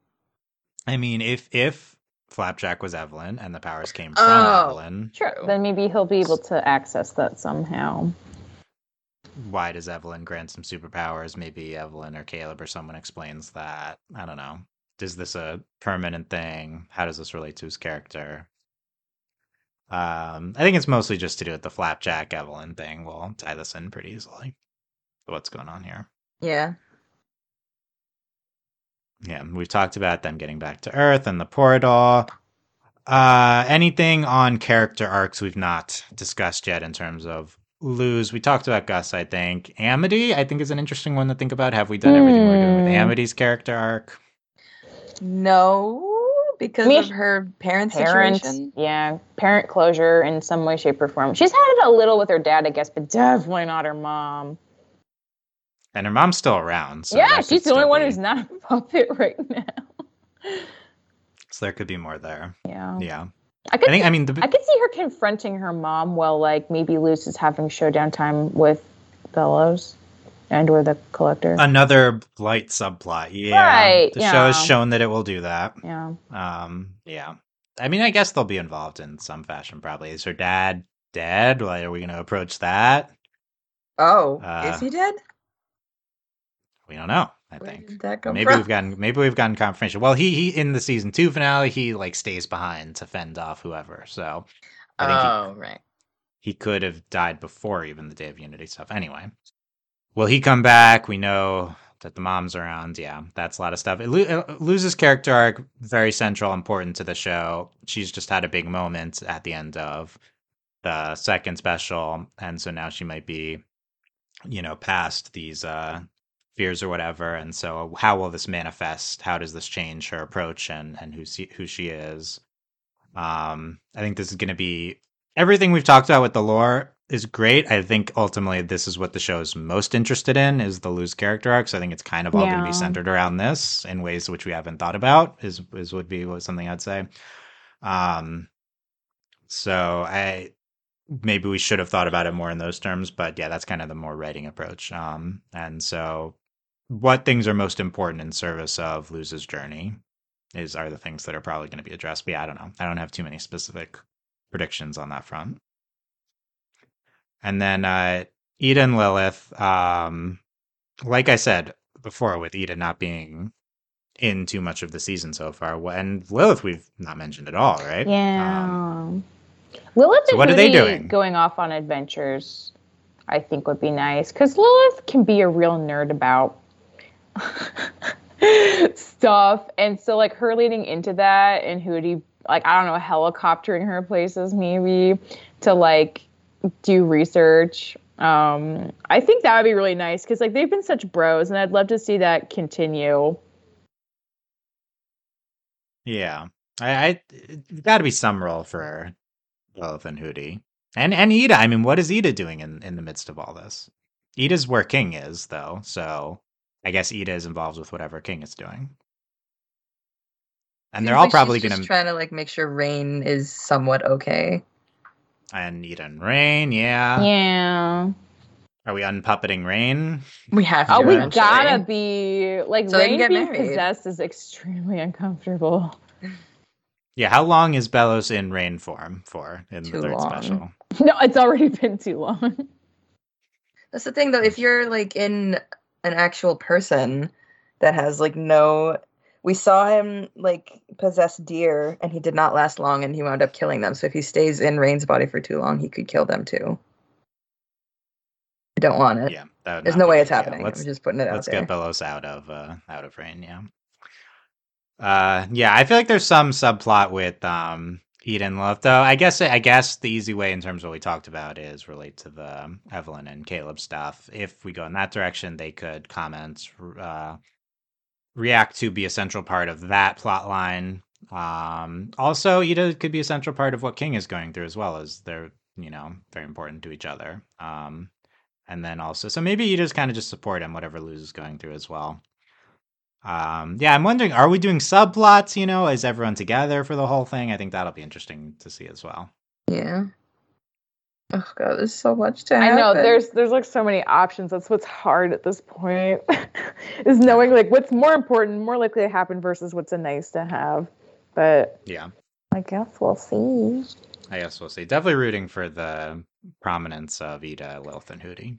I mean, if if Flapjack was Evelyn and the powers came from Oh. Evelyn, Sure. Then maybe he'll be able to access that somehow. why does Evelyn grant some superpowers? Maybe Evelyn or Caleb or someone explains that. I don't know. Is this a permanent thing? How does this relate to his character? Um, I think it's mostly just to do with the Flapjack Evelyn thing. We'll tie this in pretty easily. What's going on here? Yeah. Yeah, we've talked about them getting back to Earth and the portal. Uh, anything on character arcs we've not discussed yet in terms of Luz. We talked about Gus, I think. Amity, I think, is an interesting one to think about. Have we done everything we're doing with Hmm. Amity's character arc? No, because Me- of her parents' Parents, situation. yeah, parent closure in some way, shape, or form. She's had it a little with her dad, I guess, but definitely not her mom. And her mom's still around. So yeah, she's the only one be- who's not a puppet right now. So there could be more there. Yeah, Yeah. I could. I think, I mean, the, I could see her confronting her mom while, like, maybe Luz is having showdown time with Belos and or the Collector. another light subplot. Yeah. Right, The show has shown that it will do that. yeah, Um, yeah. I mean, I guess they'll be involved in some fashion, probably. Is her dad dead? Like, are we going to approach that? Oh, Uh, is he dead? We don't know. I Where think did that come maybe from? we've gotten maybe we've gotten confirmation. Well, he he in the season two finale, he like stays behind to fend off whoever. So I think he- oh, right. he could have died before even the Day of Unity stuff. Anyway, will he come back? We know that the mom's around. Yeah, that's a lot of stuff. It lo- uh, Luz's character arc, very central, important to the show. She's just had a big moment at the end of the second special, and so now she might be, you know, past these uh fears or whatever. And so, how will this manifest? How does this change her approach and and who she, who she is? Um, I think this is going to be everything we've talked about with the lore is great. I think ultimately this is what the show is most interested in is the Luz character arcs. I think it's kind of all going to be centered around this in ways which we haven't thought about. Is is would be something I'd say. Um, so I maybe we should have thought about it more in those terms, but yeah, that's kind of the more writing approach. Um, and so what things are most important in service of Luz's journey is are the things that are probably going to be addressed. But yeah, I don't know. I don't have too many specific predictions on that front. And then uh Eda and Lilith, um like I said before with Eden not being in too much of the season so far, and Lilith we've not mentioned at all, right? yeah. Um, Lilith so and what are they doing? Going off on adventures, I think would be nice because Lilith can be a real nerd about stuff, and so like her leading into that and Hooty, like I don't know, helicoptering her places maybe to like do research. Um, I think that would be really nice because like they've been such bros, and I'd love to see that continue. Yeah. I, I got to be some role for Lilith and Hooty. And and Eda, I mean, what is Eda doing in, in the midst of all this? Eda's where King is, though, so I guess Eda is involved with whatever King is doing. And they're all like probably gonna just trying to like make sure Raine is somewhat okay. and Eda and Raine, yeah. Yeah. Are we unpuppeting Raine? We have oh, to. Oh, we eventually. gotta be like So Raine being married. possessed is extremely uncomfortable. Yeah, how long is Belos in Raine form for in Too the third long. special? No, it's already been too long. That's the thing, though. If you're like in an actual person that has like no, we saw him like possess deer, and he did not last long, and he wound up killing them. So if he stays in Raine's body for too long, he could kill them too. I don't want it. Yeah, There's no way good. it's happening. let's I'm just putting it out let's there. get Belos out of uh, out of Raine. Yeah. Uh, yeah, I feel like there's some subplot with um Eden Lilith, though. I guess I guess the easy way in terms of what we talked about is relate to the um, Evelyn and Caleb stuff. If we go in that direction, they could comment, uh, react to, be a central part of that plot line. Um, also, Eda could be a central part of what King is going through as well, as they're you know very important to each other. Um, and then also, so maybe Eda's kind of just support him, whatever Luz is going through as well. Um, yeah, I'm wondering, are we doing subplots? You know, is everyone together for the whole thing? I think that'll be interesting to see as well. Yeah. Oh god, there's so much to. I know there's there's like so many options. That's what's hard at this point, is knowing like what's more important, more likely to happen versus what's a nice to have. But yeah, I guess we'll see. I guess we'll see. Definitely rooting for the prominence of Eda, Lilith, and Hooty.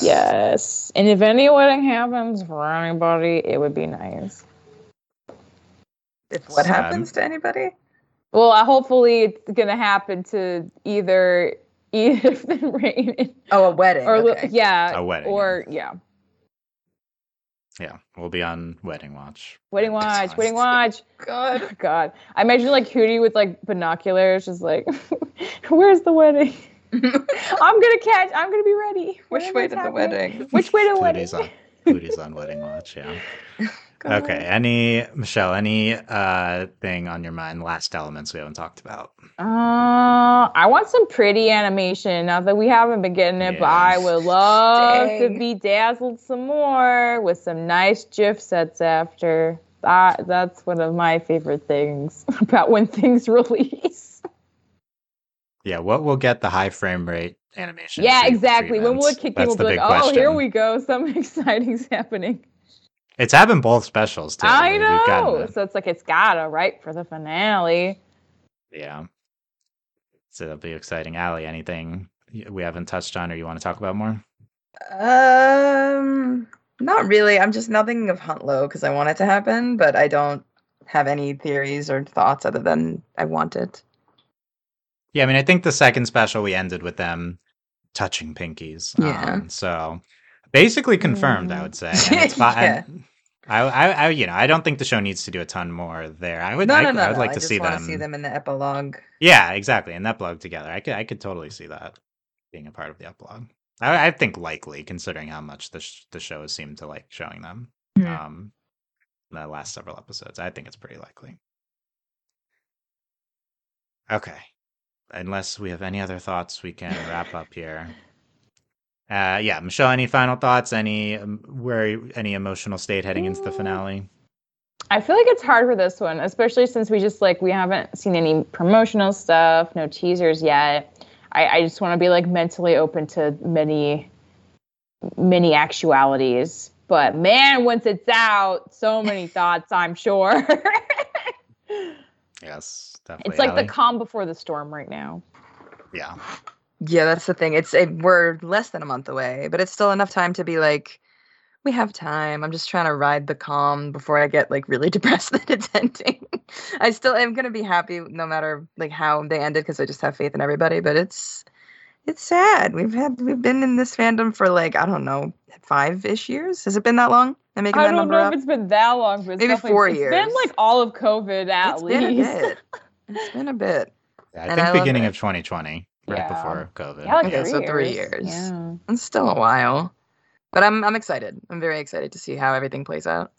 Yes, and if any wedding happens for anybody, it would be nice. If what Sad. happens to anybody? Well, uh, hopefully it's gonna happen to either Edith and Raine. Oh, a wedding. Or okay. yeah, a wedding. Or yeah. Yeah, we'll be on wedding watch. Wedding watch, wedding watch. God, God. I imagine like Hooty with like binoculars, just like, where's the wedding? I'm gonna catch. I'm gonna be ready. Which way to the wedding? Which way to the wedding? On, Hooty's on wedding watch. Yeah. okay. Any Michelle? Any uh thing on your mind? Last elements we haven't talked about. Uh, I want some pretty animation. Now that we haven't been getting it, yes. but I would love Dang. to be dazzled some more with some nice GIF sets after. That that's one of my favorite things about when things release. Yeah, what will get the high frame rate animation? Yeah, exactly. When will it kick in? We'll be like, oh, question. here we go. Something exciting's happening. It's having both specials too. I know. So it's like it's gotta right for the finale. Yeah. So that'll be exciting. Aly, anything we haven't touched on or you want to talk about more? Um, not really. I'm just nothing of Huntlow because I want it to happen, but I don't have any theories or thoughts other than I want it. Yeah, I mean, I think the second special we ended with them touching pinkies. Yeah. Um, so basically confirmed, mm. I would say. Yeah. I, I, I, you know, I don't think the show needs to do a ton more there. I would, no, I, no, no, I would like no. to see them. See them in the epilogue. Yeah, exactly, in that blog together. I could, I could totally see that being a part of the epilogue. I, I think likely, considering how much the sh- the show has seemed to like showing them. Mm. Um, the last several episodes, I think it's pretty likely. Okay, unless we have any other thoughts, we can wrap up here. Uh, yeah, Michelle, any final thoughts? Any um, where any emotional state heading into the mm. finale? I feel like it's hard for this one, especially since we just like we haven't seen any promotional stuff, no teasers yet. I, I just want to be like mentally open to many, many actualities. But man, once it's out, so many thoughts. I'm sure. yes, definitely. It's like Aly. the calm before the storm right now. Yeah. Yeah, that's the thing. It's it, we're less than a month away, but it's still enough time to be like, we have time. I'm just trying to ride the calm before I get like really depressed that it's ending. I still am gonna be happy no matter like how they ended because I just have faith in everybody. But it's it's sad. We've had we've been in this fandom for like I don't know five ish years. Has it been that long? I'm making I don't know up? if it's been that long, but maybe four it's years. It's been like all of COVID at it's least. Been a bit. It's been a bit. Yeah, I and think I beginning of 2020 right yeah. before COVID. Yeah, like okay, three so years. three years. Yeah. It's still a while. But I'm I'm excited. I'm very excited to see how everything plays out.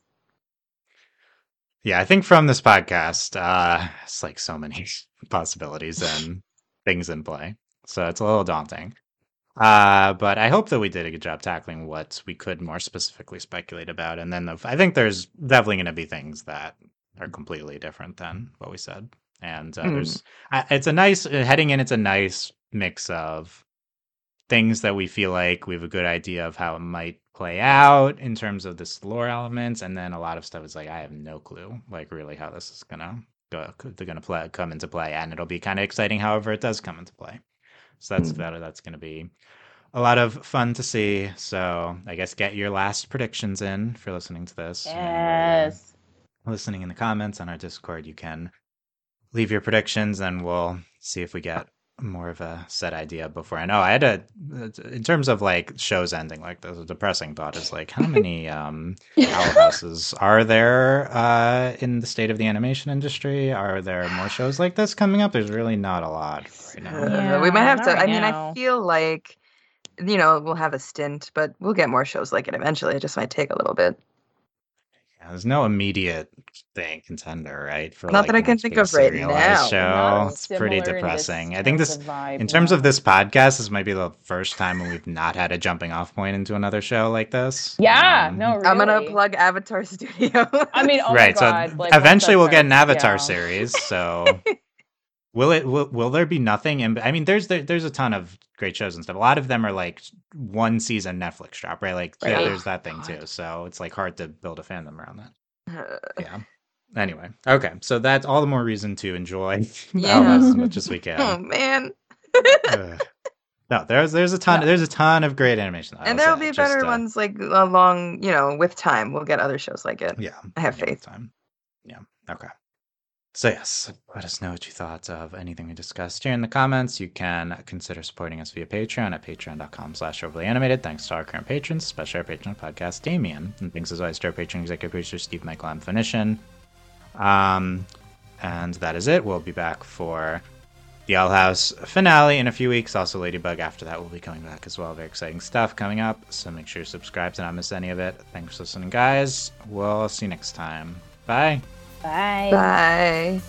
Yeah, I think from this podcast, uh, it's like so many possibilities and things in play. So it's a little daunting. Uh, but I hope that we did a good job tackling what we could more specifically speculate about. And then the, I think there's definitely going to be things that are completely different than what we said and uh, mm. there's it's a nice uh, heading in. It's a nice mix of things that we feel like we have a good idea of how it might play out in terms of this lore elements, and then a lot of stuff is like I have no clue, like really how this is gonna go, they're gonna play come into play, and it'll be kind of exciting. However, it does come into play, so that's mm. that, that's gonna be a lot of fun to see. So I guess get your last predictions in for listening to this. Yes. Listening in the comments on our Discord, you can leave your predictions and we'll see if we get more of a set idea before. I know I had a, in terms of like shows ending, like the depressing thought is like, how many um, owl houses are there uh, in the state of the animation industry? Are there more shows like this coming up? There's really not a lot right now. Uh, we might have not to. I mean, now. I feel like you know we'll have a stint, but we'll get more shows like it eventually. It just might take a little bit. Yeah, there's no immediate thing contender, right? For Not that I can think of right serialized now. Show. It's pretty depressing. I think this, vibe, in terms of this podcast, this might be the first time when we've not had a jumping off point into another show like this. Yeah, Um, no, really. I'm gonna plug Avatar Studio. I mean, oh right. my god! so like, eventually we'll get an Avatar yeah. series. So will it? Will, will there be nothing? And I mean, there's there, there's a ton of great shows and stuff. A lot of them are like one season Netflix drop, right? Like yeah, there's that thing too. So it's like hard to build a fandom around that. Yeah. Anyway, okay. So that's all the more reason to enjoy Yeah. As much as we can. oh man. No, there's there's a ton there's a ton of great animation. And there'll say, be just, better uh, ones like along, you know, with time. We'll get other shows like it. Yeah, I have yeah, faith. Time. Yeah. Okay. So yes, let us know what you thought of anything we discussed here in the comments. You can consider supporting us via Patreon at patreon.com slash overly animated. Thanks to our current patrons, especially our patron podcast, Damien. And thanks as always to our patron executive producer, Steve Michael M. Finishin. Um, and that is it. We'll be back for the Owl House finale in a few weeks. Also, Ladybug after that will be coming back as well. Very exciting stuff coming up. So make sure you subscribe to not miss any of it. Thanks for listening, guys. We'll see you next time. Bye. Bye. Bye.